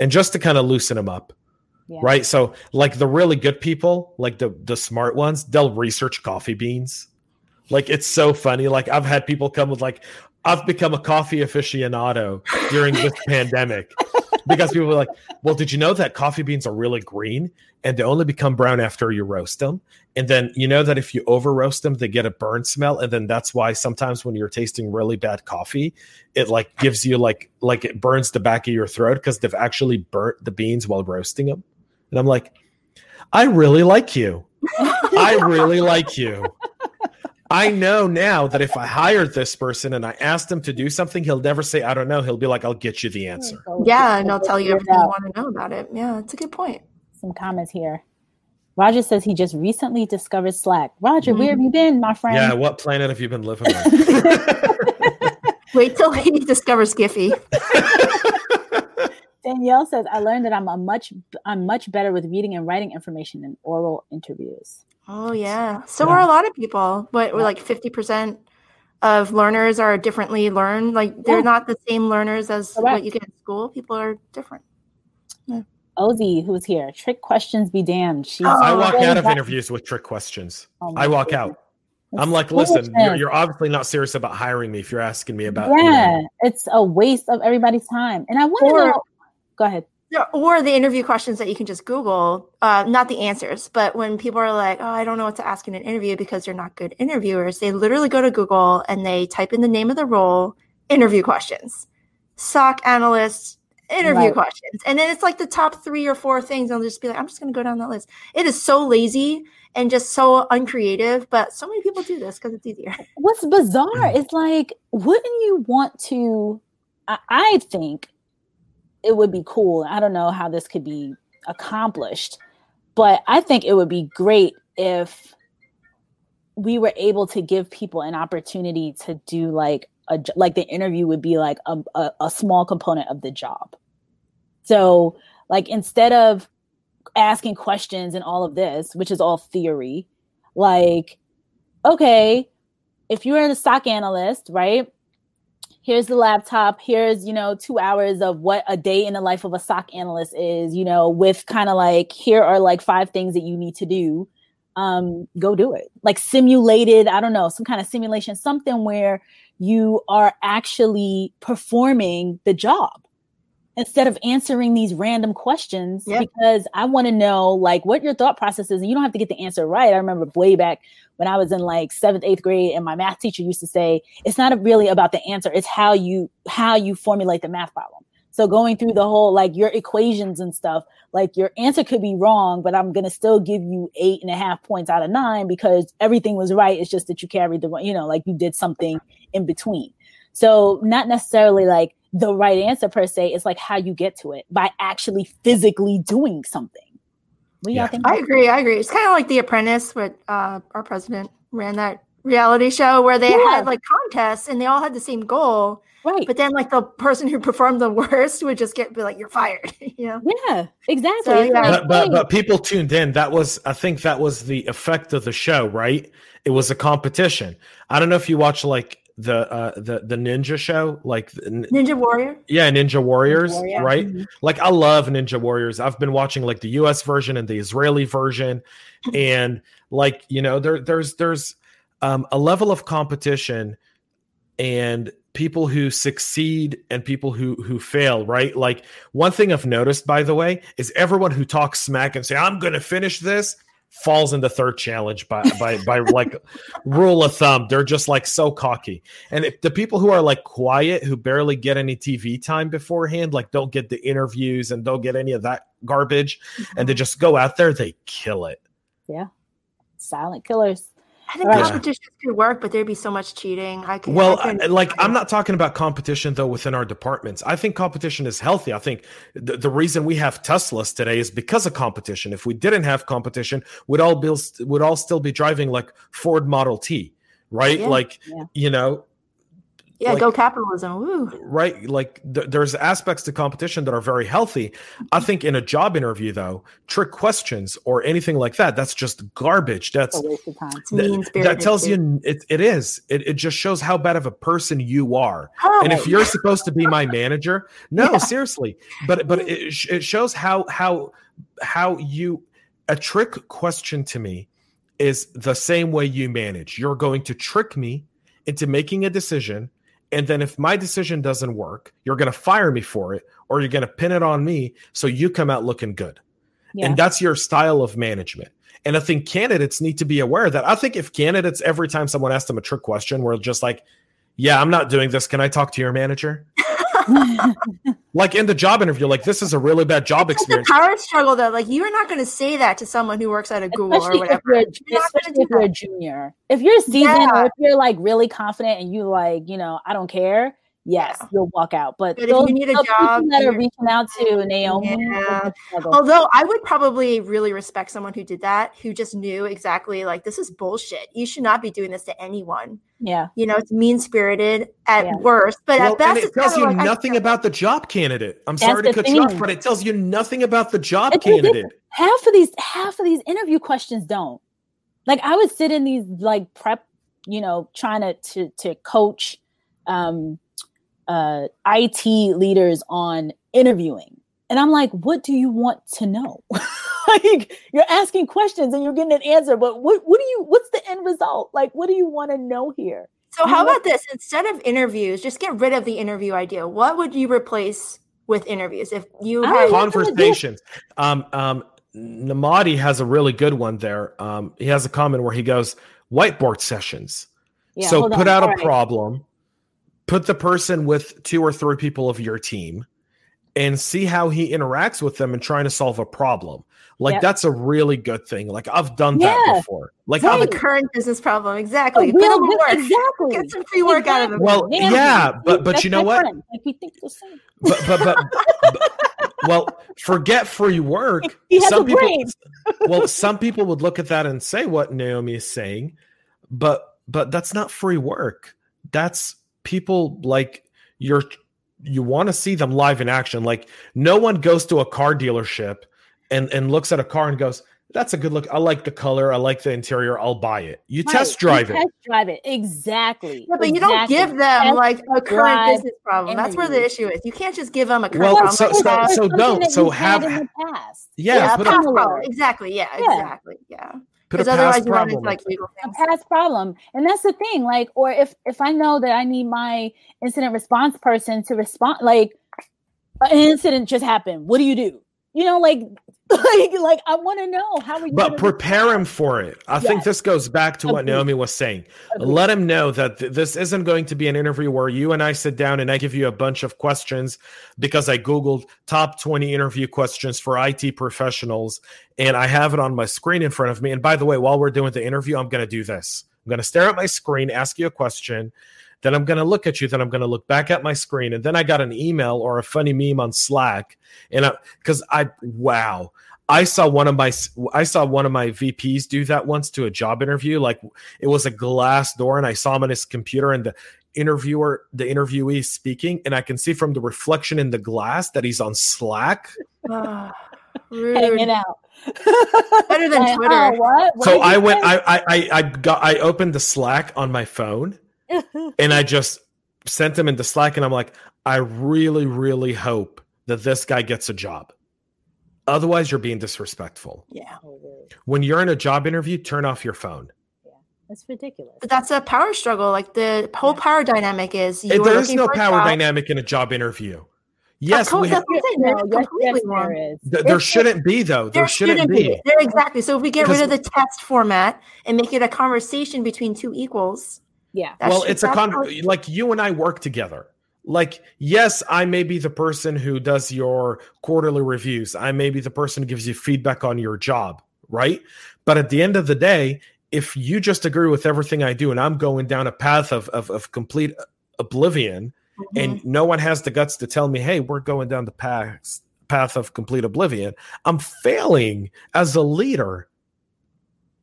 and just to kind of loosen them up Yeah. right so like the really good people like the the smart ones they'll research coffee beans like it's so funny. Like i've had people come with like i've become a coffee aficionado during this pandemic because people were like well did you know that coffee beans are really green and they only become brown after you roast them? And then you know that if you over roast them they get a burn smell and then that's why sometimes when you're tasting really bad coffee it like gives you like like it burns the back of your throat because they've actually burnt the beans while roasting them and i'm like i really like you. I really like you i know now that if i hired this person and i asked him to do something he'll never say i don't know he'll be like i'll get you the answer Yeah, and I'll tell you everything you want to know about it. Yeah, it's a good point. Some comments here. Roger says he just recently discovered Slack. Roger, where have Mm-hmm. you been, my friend? yeah what planet have you been living on Wait till he discovers Giphy. Danielle says, "I learned that I'm a much I'm much better with reading and writing information than oral interviews." Oh yeah, so Yeah. are a lot of people. But we're like fifty percent of learners are differently learned. Like they're Yeah. not the same learners as Correct. what you get in school. People are different. Ozzy, who's here? Trick questions be damned. She's oh. i Oh, walk out of got- interviews with trick questions Oh i walk goodness. out i'm like listen you're, you're obviously not serious about hiring me if you're asking me about you know, yeah, it's a waste of everybody's time. And I want to know. Go ahead. Yeah, or the interview questions that you can just Google, uh, not the answers, but when people are like, "Oh, I don't know what to ask in an interview because they're not good interviewers," they literally go to Google and they type in the name of the role, interview questions, SOC analyst, interview Right. questions, and then it's like the top three or four things. And they'll just be like, "I'm just going to go down that list." It is so lazy and just so uncreative, but so many people do this because it's easier. What's bizarre is like, wouldn't you want to? I, I think it would be cool. I don't know how this could be accomplished, but I think it would be great if we were able to give people an opportunity to do like a like the interview would be like a, a, a small component of the job. So like instead of asking questions and all of this, which is all theory, like okay, if you're a SOC analyst, right? Here's the laptop. Here's, you know, two hours of what a day in the life of a SOC analyst is, you know, with kind of like, here are like five things that you need to do. Um, go do it. Like simulated, I don't know, some kind of simulation, something where you are actually performing the job instead of answering these random questions Yep. because I want to know like what your thought process is. And you don't have to get the answer right. I remember way back when I was in like seventh, eighth grade, and my math teacher used to say, it's not really about the answer, it's how you how you formulate the math problem. So going through the whole like your equations and stuff, like your answer could be wrong, but I'm gonna still give you eight and a half points out of nine because everything was right. It's just that you carried the you know, like you did something in between. So not necessarily like the right answer per se, it's like how you get to it by actually physically doing something. What do y'all think? I agree. I agree. It's kind of like The Apprentice, what uh, our president ran that reality show where they Yeah. had like contests and they all had the same goal. right. But then, like the person who performed the worst would just get be like, "You're fired." you know. yeah, exactly. So, yeah. but but but people tuned in. That was I think that was the effect of the show, right? It was a competition. I don't know if you watch like the uh the the ninja show, like Ninja Warrior. yeah, Ninja Warriors, Warrior. right? Mhm. Like I love Ninja Warriors. I've been watching like the US version and the Israeli version and like, you know, there there's there's um a level of competition and people who succeed and people who who fail, right? Like one thing I've noticed by the way is everyone who talks smack and say I'm to finish this falls in the third challenge by by by like rule of thumb. They're just like so cocky. And if the people who are like quiet, who barely get any TV time beforehand, like don't get the interviews and don't get any of that garbage, and they mm-hmm. just go out there, they kill it. Yeah. Silent killers. I think Right. competitions could work, but there'd be so much cheating. I could. Well, I I- like I'm not talking about competition though within our departments. I think competition is healthy. I think the, the reason we have Teslas today is because of competition. If we didn't have competition, we'd all be would all still be driving like Ford Model T, right? Yeah. Like Yeah. you know, Yeah, like- go capitalism. Woo. right like th- there's aspects to competition that are very healthy i mm-hmm. think in a job interview though trick questions or anything like that that's just garbage that's a waste of time. It's that, that tells you it, it is it, it just shows how bad of a person you are Oh. and if oh! you're supposed to be my manager no Yeah. seriously but but mm. it, it shows how how how you a trick question to me is the same way you manage you're going to trick me into making a decision and then if my decision doesn't work you're going to fire me for it or you're going to pin it on me so you come out looking good. Yeah. and that's your style of management. And i think candidates need to be aware of that. I think if candidates every time someone asks them a trick question we're just like yeah i'm not doing this. Can i talk to your manager like in the job interview like this is a really bad job It's experience a power struggle, though. Like you're not going to say that to someone who works at a Google especially or if whatever. you're, You're especially if you're a junior. If you're seasoned Yeah. or if you're like really confident and you like, you know, I don't care. Yes, Yeah. you'll walk out. But, But if those, you need a job, that are reaching out to Naomi, Yeah. it's a struggle. Although I would probably really respect someone who did that, who just knew exactly like this is bullshit. You should not be doing this to anyone. yeah, You know, it's mean spirited at Yeah. worst, but well, at best, it tells you like, nothing about the job candidate. I'm That's sorry to the cut you off, but it tells you nothing about the job It's ridiculous. candidate. half of these half of these interview questions don't. Like I would sit in these like prep, you know, trying to to to coach um uh IT leaders on interviewing. And I'm like, what do you want to know? like you're asking questions and you're getting an answer, but what what do you what's the end result? Like what do you want to know here? So You how know- about this? Instead of interviews, just get rid of the interview idea. What would you replace with interviews if you I had? conversations. Um, um, Namadi has a really good one there. Um, he has a comment where he goes, whiteboard sessions. Yeah, so put on. out a All right. problem, put the person with two or three people of your team, and see how he interacts with them and trying to solve a problem. Like Yep. that's a really good thing. Like I've done that before. Like Solve I've a current business problem. Exactly. A Put real them to good- work. exactly. Get some free work out of them. Well, Damn, yeah, but- but that's you know what? friend. Like we think the same. but but but, but well, forget free work. He has some a people, brain. well, some people would look at that and say what Naomi is saying, but but that's not free work. That's people like you're you want to see them live in action. Like no one goes to a car dealership and and looks at a car and goes, "That's a good look. I like the color. I like the interior. I'll buy it." You Right, test you drive it. Test drive it. Exactly. Yeah, but you don't give them Test like a current business problem. That's where the issue is. You can't just give them a current Well, problem. so- like so- that. so don't. that So you've in the past. Yeah, yeah, put a- past problem. Exactly. Yeah, Yeah. exactly. Yeah. Put a Because otherwise past you run into like legal a past problem. And that's the thing like or if if i know that i need my incident response person to respond like an incident just happened. What do you do? You know like like like i want to know how we. but prepare him for it. I think this goes back to what Agreed. Naomi was saying. Agreed. Let him know that th- this isn't going to be an interview where you and I sit down and I give you a bunch of questions because I Googled top 20 interview questions for IT professionals and I have it on my screen in front of me. And by the way, while we're doing the interview, I'm going to do this. I'm going to stare at my screen, ask you a question. Then I'm going to look at you. Then I'm going to look back at my screen. And then I got an email or a funny meme on Slack. And because I, wow, I saw one of my I saw one of my VPs do that once to a job interview. Like it was a glass door, and I saw him on his computer, and the interviewer, the interviewee speaking, and I can see from the reflection in the glass that he's on Slack. Oh, Hanging out. Better than Twitter. oh, what? What So I went. I, I, I, I got, I opened the Slack on my phone, and I just sent him into Slack, and I'm like, I really, really hope that this guy gets a job. Otherwise, you're being disrespectful. Yeah. Oh. When you're in a job interview, turn off your phone. Yeah, That's ridiculous. But that's a power struggle. Like the whole power dynamic is you're there is no power job. dynamic in a job interview. Yes, co- we have, what I'm saying. No, There's yes, yes, there is. th- there shouldn't be though. There, shouldn't, be. There exactly. So if we get rid of the test format and make it a conversation between two equals, Yeah. that well should- it's a con how- like you and i work together. Like yes i may be the person who does your quarterly reviews. I may be the person who gives you feedback on your job right? But at the end of the day if you just agree with everything i do and i'm going down a path of of, of complete oblivion Mhm. and no one has the guts to tell me hey we're going down the path path of complete oblivion i'm failing as a leader.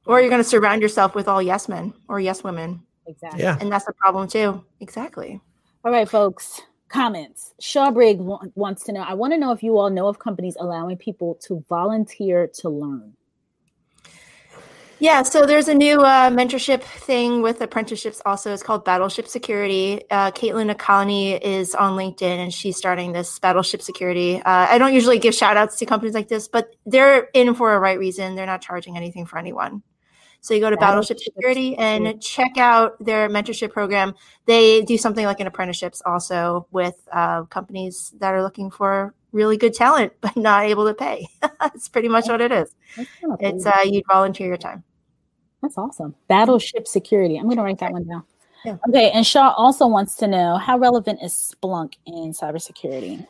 Or you're going to surround yourself with all yes men or yes women, Exactly. yeah and that's a problem too. Exactly. All right, folks. Comments. Shawbrig wa- wants to know. I want to know if you all know of companies allowing people to volunteer to learn. Yeah, so there's a new uh, mentorship thing with apprenticeships also. It's called Battleship Security. Uh, Caitlin Akani is on LinkedIn and she's starting this Battleship Security. Uh, I don't usually give shout outs to companies like this, but they're in for a right reason. They're not charging anything for anyone. So you go to Battleship, Battleship Security and check out their mentorship program. They do something like an apprenticeships also with uh, companies that are looking for really good talent but not able to pay. That's pretty much what it is. It's uh, you'd volunteer your time. That's awesome. Battleship security. I'm going to write that one down. Yeah. Okay. And Shaw also wants to know how relevant is Splunk in cybersecurity?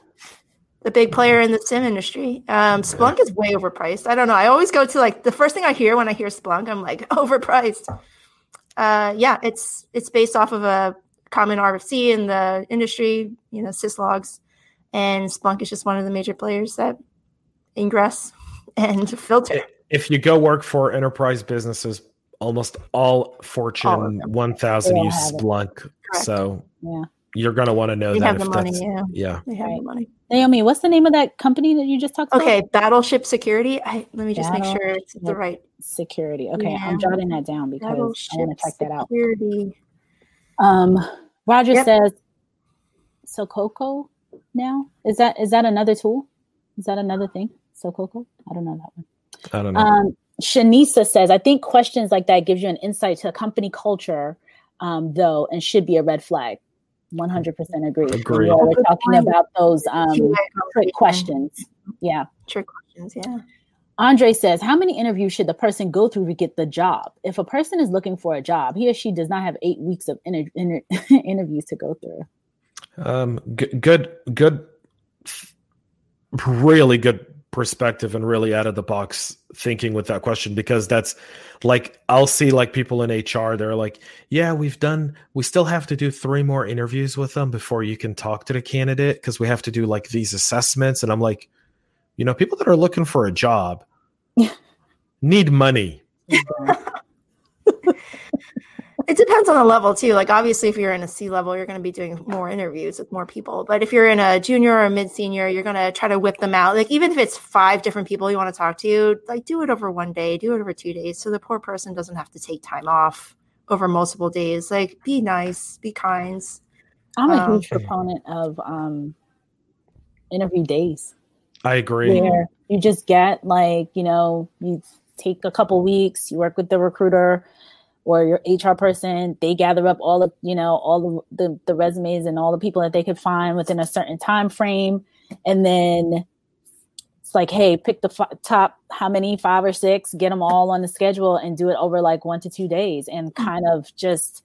The big player in the SIEM industry. Um, Splunk is way overpriced. I don't know. I always go to like the first thing I hear when I hear Splunk, I'm like overpriced. Uh, yeah, it's it's based off of a common RFC in the industry, you know, syslogs, and Splunk is just one of the major players that ingress and filter. if you go work for enterprise businesses, almost all All Fortune them. 1000 They use. Splunk. Correct. So Yeah. You're going to want to know that They that. have if the money, that's- yeah. yeah. They have Right. the money. Naomi, what's the name of that company that you just talked about? Okay, Battleship Security. I, let me just make sure it's the right Security. Okay. Yeah. I'm jotting that down because I want to check that out. Security. Um, Roger Yep. says, Sococo now is that is that another tool? Is that another thing? Sococo? I don't know that one. I don't know. Um, Shanisa says, I think questions like that gives you an insight to a company culture, um, though, and should be a red flag. 100% agree. Agree. You all were talking about those um, trick questions. Yeah. Trick questions, yeah. Andre says, How many interviews should the person go through to get the job? If a person is looking for a job, he or she does not have eight weeks of inter- inter- interviews to go through. Um, g- good, good, really good perspective and really out of the box thinking with that question because that's like I'll see like people in HR they're like yeah we've done we still have to do three more interviews with them before you can talk to the candidate because we have to do like these assessments. And I'm like you know people that are looking for a job need money It depends on the level too. Like obviously, if you're in a C level, you're going to be doing more interviews with more people. But if you're in a junior or a mid senior, you're going to try to whip them out. Like even if it's five different people you want to talk to, like do it over one day, do it over two days, so the poor person doesn't have to take time off over multiple days. Like be nice, be kind. I'm a Um, huge proponent of um, interview days. I agree where you just get like you know you take a couple weeks you work with the recruiter or your hr person they gather up all of you know all the, the the resumes and all the people that they could find within a certain time frame. And then it's like hey pick the f- top how many? Five or six get them all on the schedule and do it over like one to two days. And mm-hmm. kind of just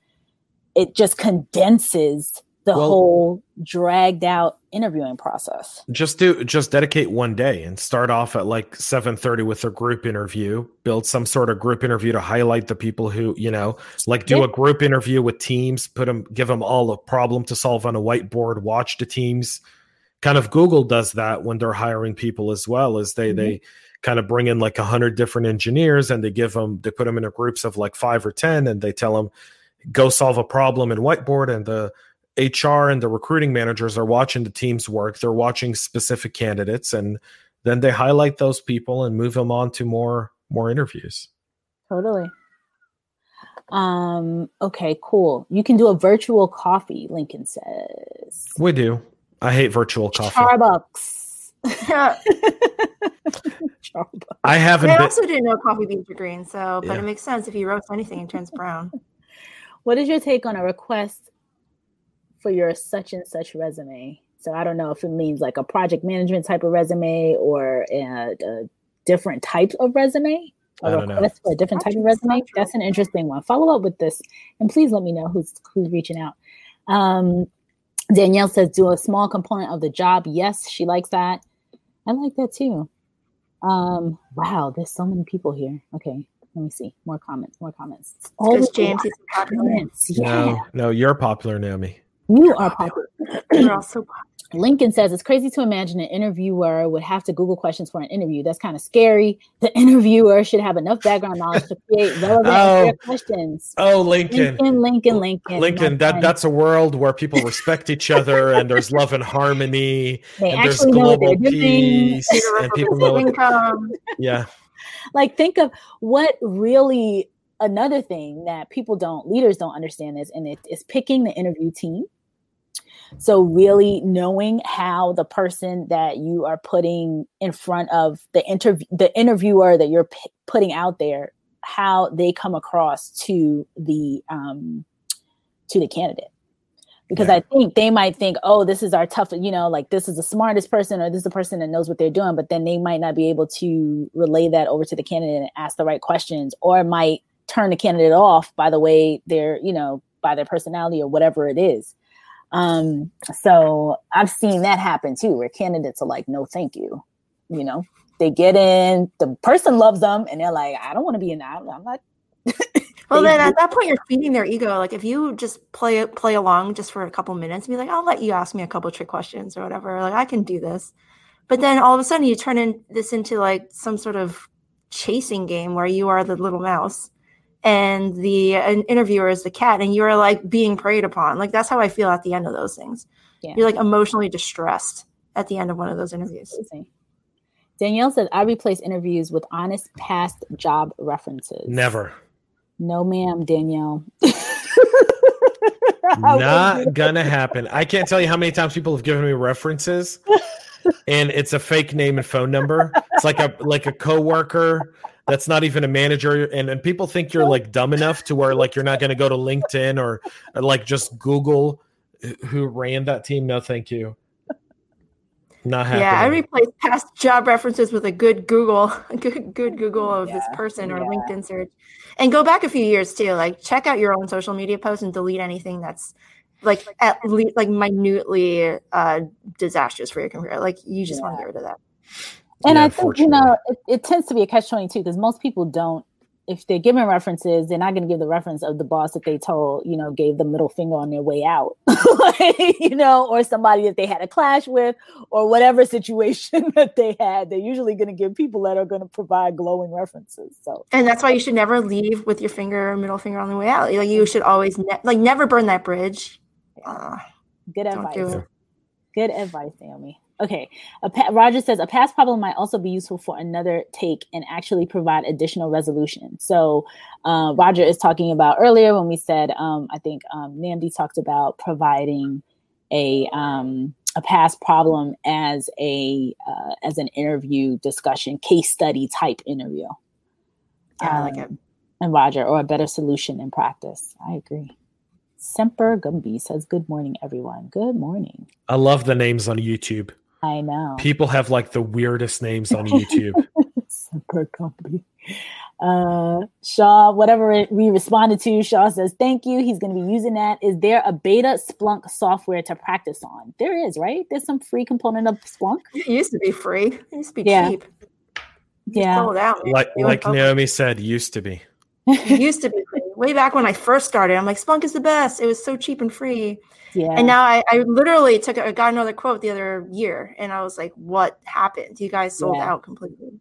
it just condenses the Well- whole dragged out interviewing process just do just dedicate one day and start off at like 7:30 with a group interview build some sort of group interview to highlight the people who you know like do Yeah. a group interview with teams put them give them all a problem to solve on a whiteboard watch the teams kind of Google does that when they're hiring people as well. Is they mm-hmm. they kind of bring in like a hundred different engineers and they give them they put them in a groups of like five or ten and they tell them go solve a problem in whiteboard and the HR and the recruiting managers are watching the team's work. They're watching specific candidates and then they highlight those people and move them on to more more interviews. Totally. Um, okay, cool. You can do a virtual coffee, Lincoln says. We do. I hate virtual coffee. Starbucks. I haven't. I also didn't know coffee beans are green, so but yeah. it makes sense if you roast anything, it turns brown. What is your take on a request for your such and such resume? So I don't know if it means like a project management type of resume or a, a different type of resume. A request for a different type of resume. That's an interesting one. Follow up with this, and please let me know who's who's reaching out. Um, Danielle says, "Do a small component of the job." Yes, she likes that. I like that too. Um, wow, there's so many people here. Okay, let me see. More comments, more comments. Because James is popular. Yeah. No, no, you're popular, Naomi. You are popular. You're also popular. Lincoln says it's crazy to imagine an interviewer would have to Google questions for an interview. That's kind of scary. The interviewer should have enough background knowledge to create relevant oh, questions. Oh, Lincoln. Lincoln, Lincoln, Lincoln. Lincoln, that, that's a world where people respect each other and there's love and harmony they and there's global peace and people know income. Yeah. Like think of what really another thing that people don't leaders don't understand is and it is picking the interview team so really knowing how the person that you are putting in front of the interview, the interviewer that you're p- putting out there, how they come across to the um, to the candidate. Because yeah. I think they might think, oh, this is our tough, you know, like this is the smartest person or this is the person that knows what they're doing, but then they might not be able to relay that over to the candidate and ask the right questions, or might turn the candidate off by the way they're, you know, by their personality or whatever it is. Um, so I've seen that happen too, where candidates are like, no, thank you. You know, they get in, the person loves them, and they're like, I don't want to be in that. I'm not. well, then at that point, you're feeding their ego. Like if you just play play along just for a couple minutes, be like, I'll let you ask me a couple trick questions or whatever. Like I can do this. But then all of a sudden, you turn in this into like some sort of chasing game where you are the little mouse and the an interviewer is the cat and you're like being preyed upon. Like that's how i feel at the end of those things. Yeah. you're like emotionally distressed at the end of one of those interviews. Danielle said i replace interviews with honest past job references. Never. No ma'am danielle. Not gonna happen. I can't tell you how many times people have given me references and it's a fake name and phone number. It's like a like a coworker that's not even a manager and, and people think you're like dumb enough to where like you're not going to go to linkedin or, or like just google who ran that team no thank you not happening. Yeah, I replace past job references with a good Google, a good good Google of yeah, this person or yeah. LinkedIn search, and go back a few years too. Like check out your own social media posts and delete anything that's like at least like minutely uh, disastrous for your career. Like you just yeah. want to get rid of that. And yeah, I think you know it, it, tends to be a catch twenty two because most people don't. If they're giving references, they're not going to give the reference of the boss that they told, you know, gave the middle finger on their way out, you know, or somebody that they had a clash with, or whatever situation that they had. They're usually going to give people that are going to provide glowing references. So, and that's why you should never leave with your finger or middle finger on the way out. Like you should always, ne- like, never burn that bridge. Uh, Good advice. Good advice, Naomi. Okay. Pa- Roger says a past problem might also be useful for another take and actually provide additional resolution. So, uh, Roger is talking about earlier when we said, um, I think um, Namdi talked about providing a um, a past problem as a uh, as an interview discussion, case study type interview. Yeah, I like it. Um, and Roger, or a better solution in practice. I agree. Semper Gumby says, Good morning, everyone. Good morning. I love the names on YouTube. I know. People have like the weirdest names on YouTube. Super company. Uh, Shaw, whatever we responded to, Shaw says, Thank you. He's going to be using that. Is there a beta Splunk software to practice on? There is, right? There's some free component of Splunk. It used to be free, it used to be yeah. cheap. yeah. Like, like Naomi said, used to be. It used to be free. Way back when I first started. I'm like, Splunk is the best. It was so cheap and free. Yeah. And now I, I literally took I got another quote the other year, and I was like, "What happened? You guys sold Yeah. out completely."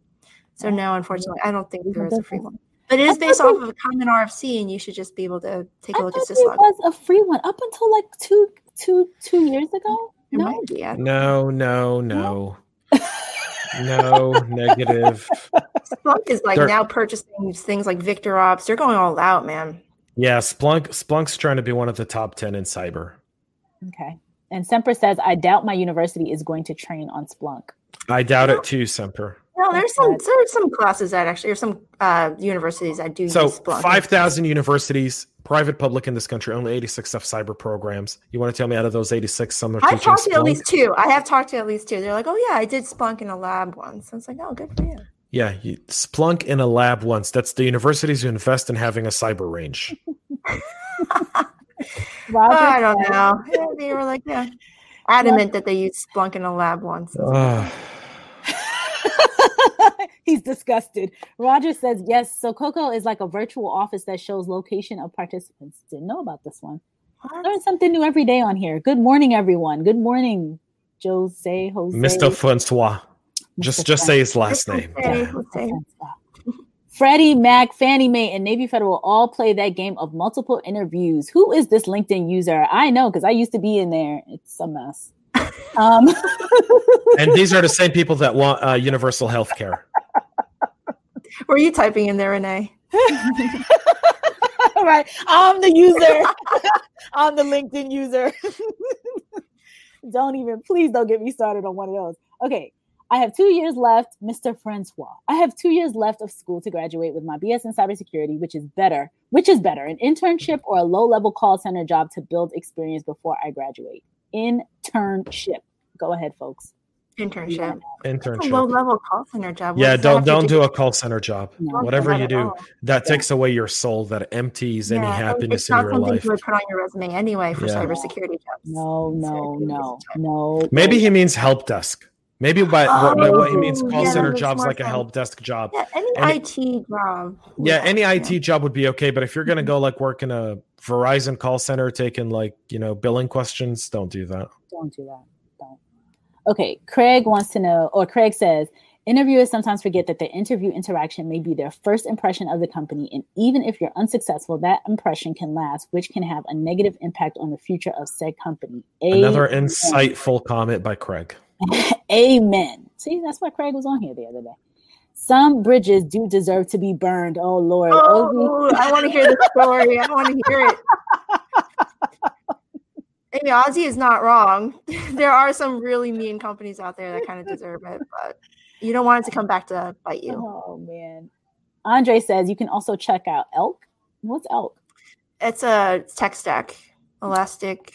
So now, unfortunately, I don't think We there have is a free one. one. But it is I based thought off of a common RFC, and you should just be able to take I a look at thought It was a free one up until like two, two, two years ago. It No, might. No, no, no. no, negative. Splunk is like They're- now purchasing things like VictorOps. They're going all out, man. Yeah, Splunk Splunk's trying to be one of the top 10 in cyber. Okay. And Semper says, I doubt my university is going to train on Splunk. I doubt it too, Semper. No, there's some right. there's some classes that actually or some uh, universities that do So use Splunk. 5,000 universities, private, public in this country, only 86 have cyber programs. You want to tell me out of those 86, some are I've teaching talked to at least two. I have talked to at least two. They're like, "Oh yeah, I did Splunk in a lab once." I was like, "Oh, good for you." Yeah, you, Splunk in a lab once. That's the universities who invest in having a cyber range. Roger I don't know. Yeah, they were like, yeah, adamant that they used Splunk in a lab once. Ugh. He's disgusted. Roger says, yes, Sococo is like a virtual office that shows location of participants. Didn't know about this one. Learn something new every day on here. Good morning, everyone. Good morning, Jose, Jose. Mr. Francois. Just just say his last name. Hey, say. Freddie Mac, Fannie Mae, and Navy Federal all play that game of multiple interviews. Who is this LinkedIn user? I know because I used to be in there. It's a mess. Um, And these are the same people that want uh, universal health care. Were you typing in there, Renee? right. I'm the user. I'm the LinkedIn user. don't even, please don't get me started on one of those. Okay. I have two years left, Mr. Francois. I have two years left of school to graduate with my BS in cybersecurity, which is better. Which is better, an internship or a low level call center job to build experience before I graduate? Internship. Go ahead, folks. Internship. A Low level call center job. What Yeah, don't don't do a call center job. No. Whatever you do, all. that takes away your soul. That empties any Yeah, and happiness it's in not your something life. you would put on your resume anyway for Yeah. cybersecurity jobs. No, no, no, no. Maybe he means help desk. Maybe by what, by what oh, he means Oh, call yeah, center jobs more like a help desk job. Yeah, any Any- IT job. Yeah, any yeah. IT job would be okay, but if you're gonna mm-hmm. go like work in a Verizon call center taking like you know billing questions, don't do that. Don't do that. Don't. Okay, Craig wants to know, or Craig says, interviewers sometimes forget that the interview interaction may be their first impression of the company, and even if you're unsuccessful, that impression can last, which can have a negative impact on the future of said company. Another Amen. insightful comment by Craig. Amen. See, that's why Craig was on here the other day. Some bridges do deserve to be burned. Oh Lord, Ovi- Oh, oh I want to hear the story. I want to hear it. I mean, Ozzy is not wrong. There are some really mean companies out there that kind of deserve it, but you don't want it to come back to bite you. Oh man. Andre says you can also check out Elk. What's Elk? It's a tech stack, Elastic,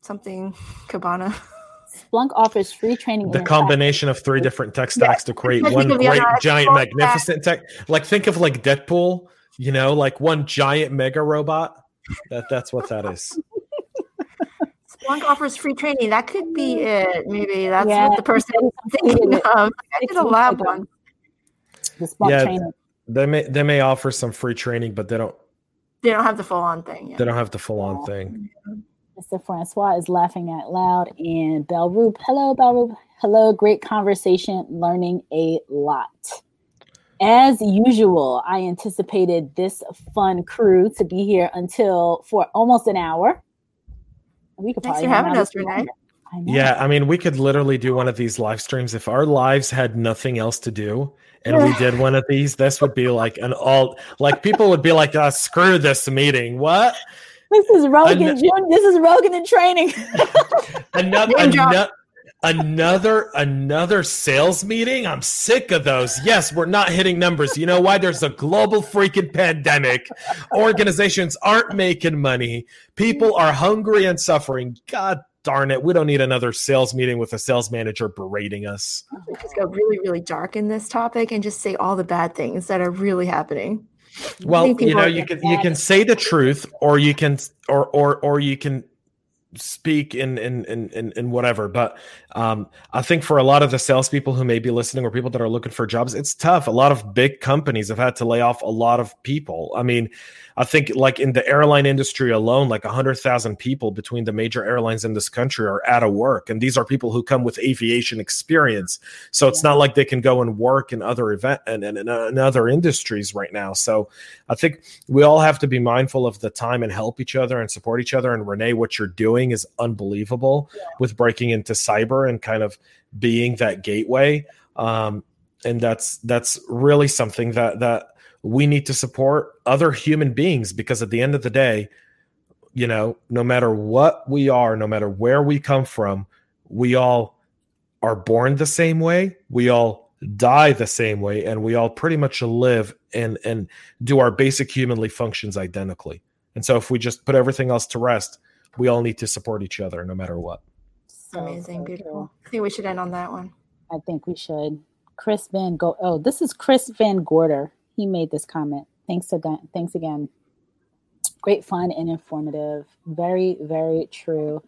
something, Kibana. Splunk offers free training. The in combination of three different tech stacks to create Because one you can be on great, giant, full stack. magnificent tech. Like think of like Deadpool, you know, like one giant mega robot. That that's what that is. Splunk offers free training. That could be it. Maybe that's Yeah, what the person he is thinking it of. I did a lab one. The Splunk Yeah. training. They may they may offer some free training, but they don't They don't have the full on thing. they don't have the full on thing. Mr. Francois is laughing out loud. And Belroop, hello, Belroop. Hello, great conversation, learning a lot. As usual, I anticipated this fun crew to be here until for almost an hour. We could Thanks probably for hang having out us, Renee. I. Yeah, I mean, we could literally do one of these live streams if our lives had nothing else to do, and we did one of these. This would be like an all like people would be like, uh, "Screw this meeting." What? This is Rogan. An- Jun- this is Rogan in training. Another Name another another sales meeting? I'm sick of those. Yes, we're not hitting numbers. You know why? There's a global freaking pandemic. Organizations aren't making money. People are hungry and suffering. God darn it. We don't need another sales meeting with a sales manager berating us. We just go really, really dark in this topic and just say all the bad things that are really happening. Well, you know, you can you can say the truth, or you can, or or or you can speak in in in in, in whatever. But um, I think for a lot of the salespeople who may be listening or people that are looking for jobs, it's tough. A lot of big companies have had to lay off a lot of people. I mean, I think like in the airline industry alone, like 100,000 people between the major airlines in this country are out of work. And these are people who come with aviation experience. So it's not like they can go and work in other event and, and, and in other industries right now. So I think we all have to be mindful of the time and help each other and support each other. And Renee, what you're doing is unbelievable yeah. with breaking into cyber and kind of being that gateway. Um, and that's that's really something that that we need to support other human beings because at the end of the day, you know, no matter what we are, no matter where we come from, we all are born the same way. We all die the same way and we all pretty much live and and do our basic humanly functions identically. And so if we just put everything else to rest, we all need to support each other no matter what. So Amazing, beautiful. I think we should end on that one. I think we should. Chris Van Go. Oh, this is Chris Van Gorder he made this comment. Thanks again. Thanks again. Great fun and informative. Very, very true.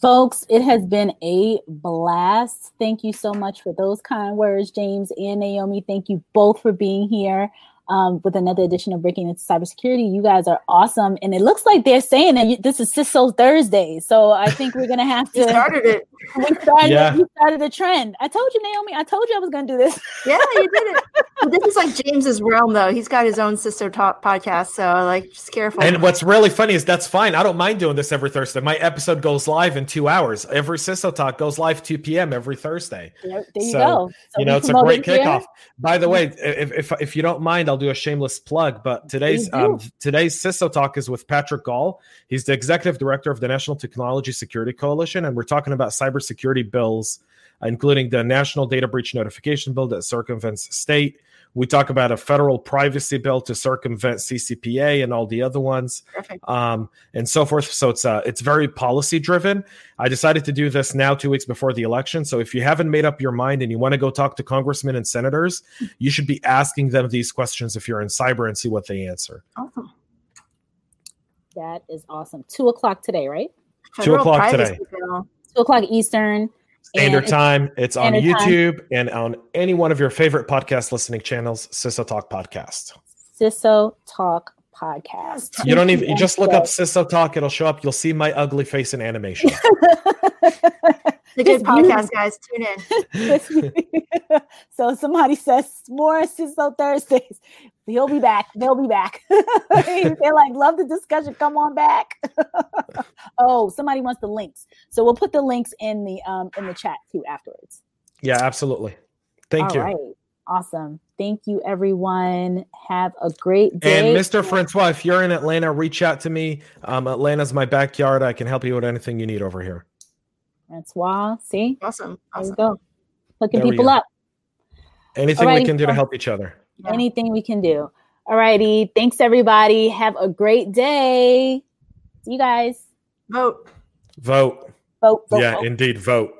Folks, it has been a blast. Thank you so much for those kind words, James and Naomi. Thank you both for being here um, with another edition of Breaking into Cybersecurity. You guys are awesome, and it looks like they're saying that you, this is CISO Thursday. So I think we're gonna have to. started it. We started. Yeah. We started a trend. I told you, Naomi. I told you I was gonna do this. Yeah, you did it. This is like James's realm, though. He's got his own CISO talk podcast, so like, just careful. And what's really funny is that's fine. I don't mind doing this every Thursday. My episode goes live in two hours. Every CISO talk goes live 2 p.m. every Thursday. There, there you so, go. So you know, it's a great kickoff. Here. By the way, if, if if you don't mind, I'll do a shameless plug, but today's um, today's CISO talk is with Patrick Gaul. He's the executive director of the National Technology Security Coalition, and we're talking about cybersecurity bills, including the National Data Breach Notification Bill that circumvents state we talk about a federal privacy bill to circumvent CCPA and all the other ones, um, and so forth. So it's uh, it's very policy driven. I decided to do this now, two weeks before the election. So if you haven't made up your mind and you want to go talk to congressmen and senators, you should be asking them these questions if you're in cyber and see what they answer. Awesome. That is awesome. Two o'clock today, right? Two o'clock today. Bill. Two o'clock Eastern. Standard time. It's on YouTube time. and on any one of your favorite podcast listening channels, CISO Talk Podcast. CISO Talk Podcast. You don't even you just look up CISO Talk, it'll show up. You'll see my ugly face in animation. The good podcast, guys. Tune in. so somebody says more CISO Thursdays. He'll be back. They'll be back. They're like, love the discussion. Come on back. oh, somebody wants the links. So we'll put the links in the um in the chat too afterwards. Yeah, absolutely. Thank All you. Right. Awesome. Thank you, everyone. Have a great day. And Mr. Francois, if you're in Atlanta, reach out to me. Um, Atlanta's my backyard. I can help you with anything you need over here. Francois, see? Awesome. There you go. Hooking people up. Anything Alrighty, we can do to help each other. Anything we can do. All righty. Thanks, everybody. Have a great day. See you guys. Vote. Vote. Vote. vote yeah, vote. indeed. Vote.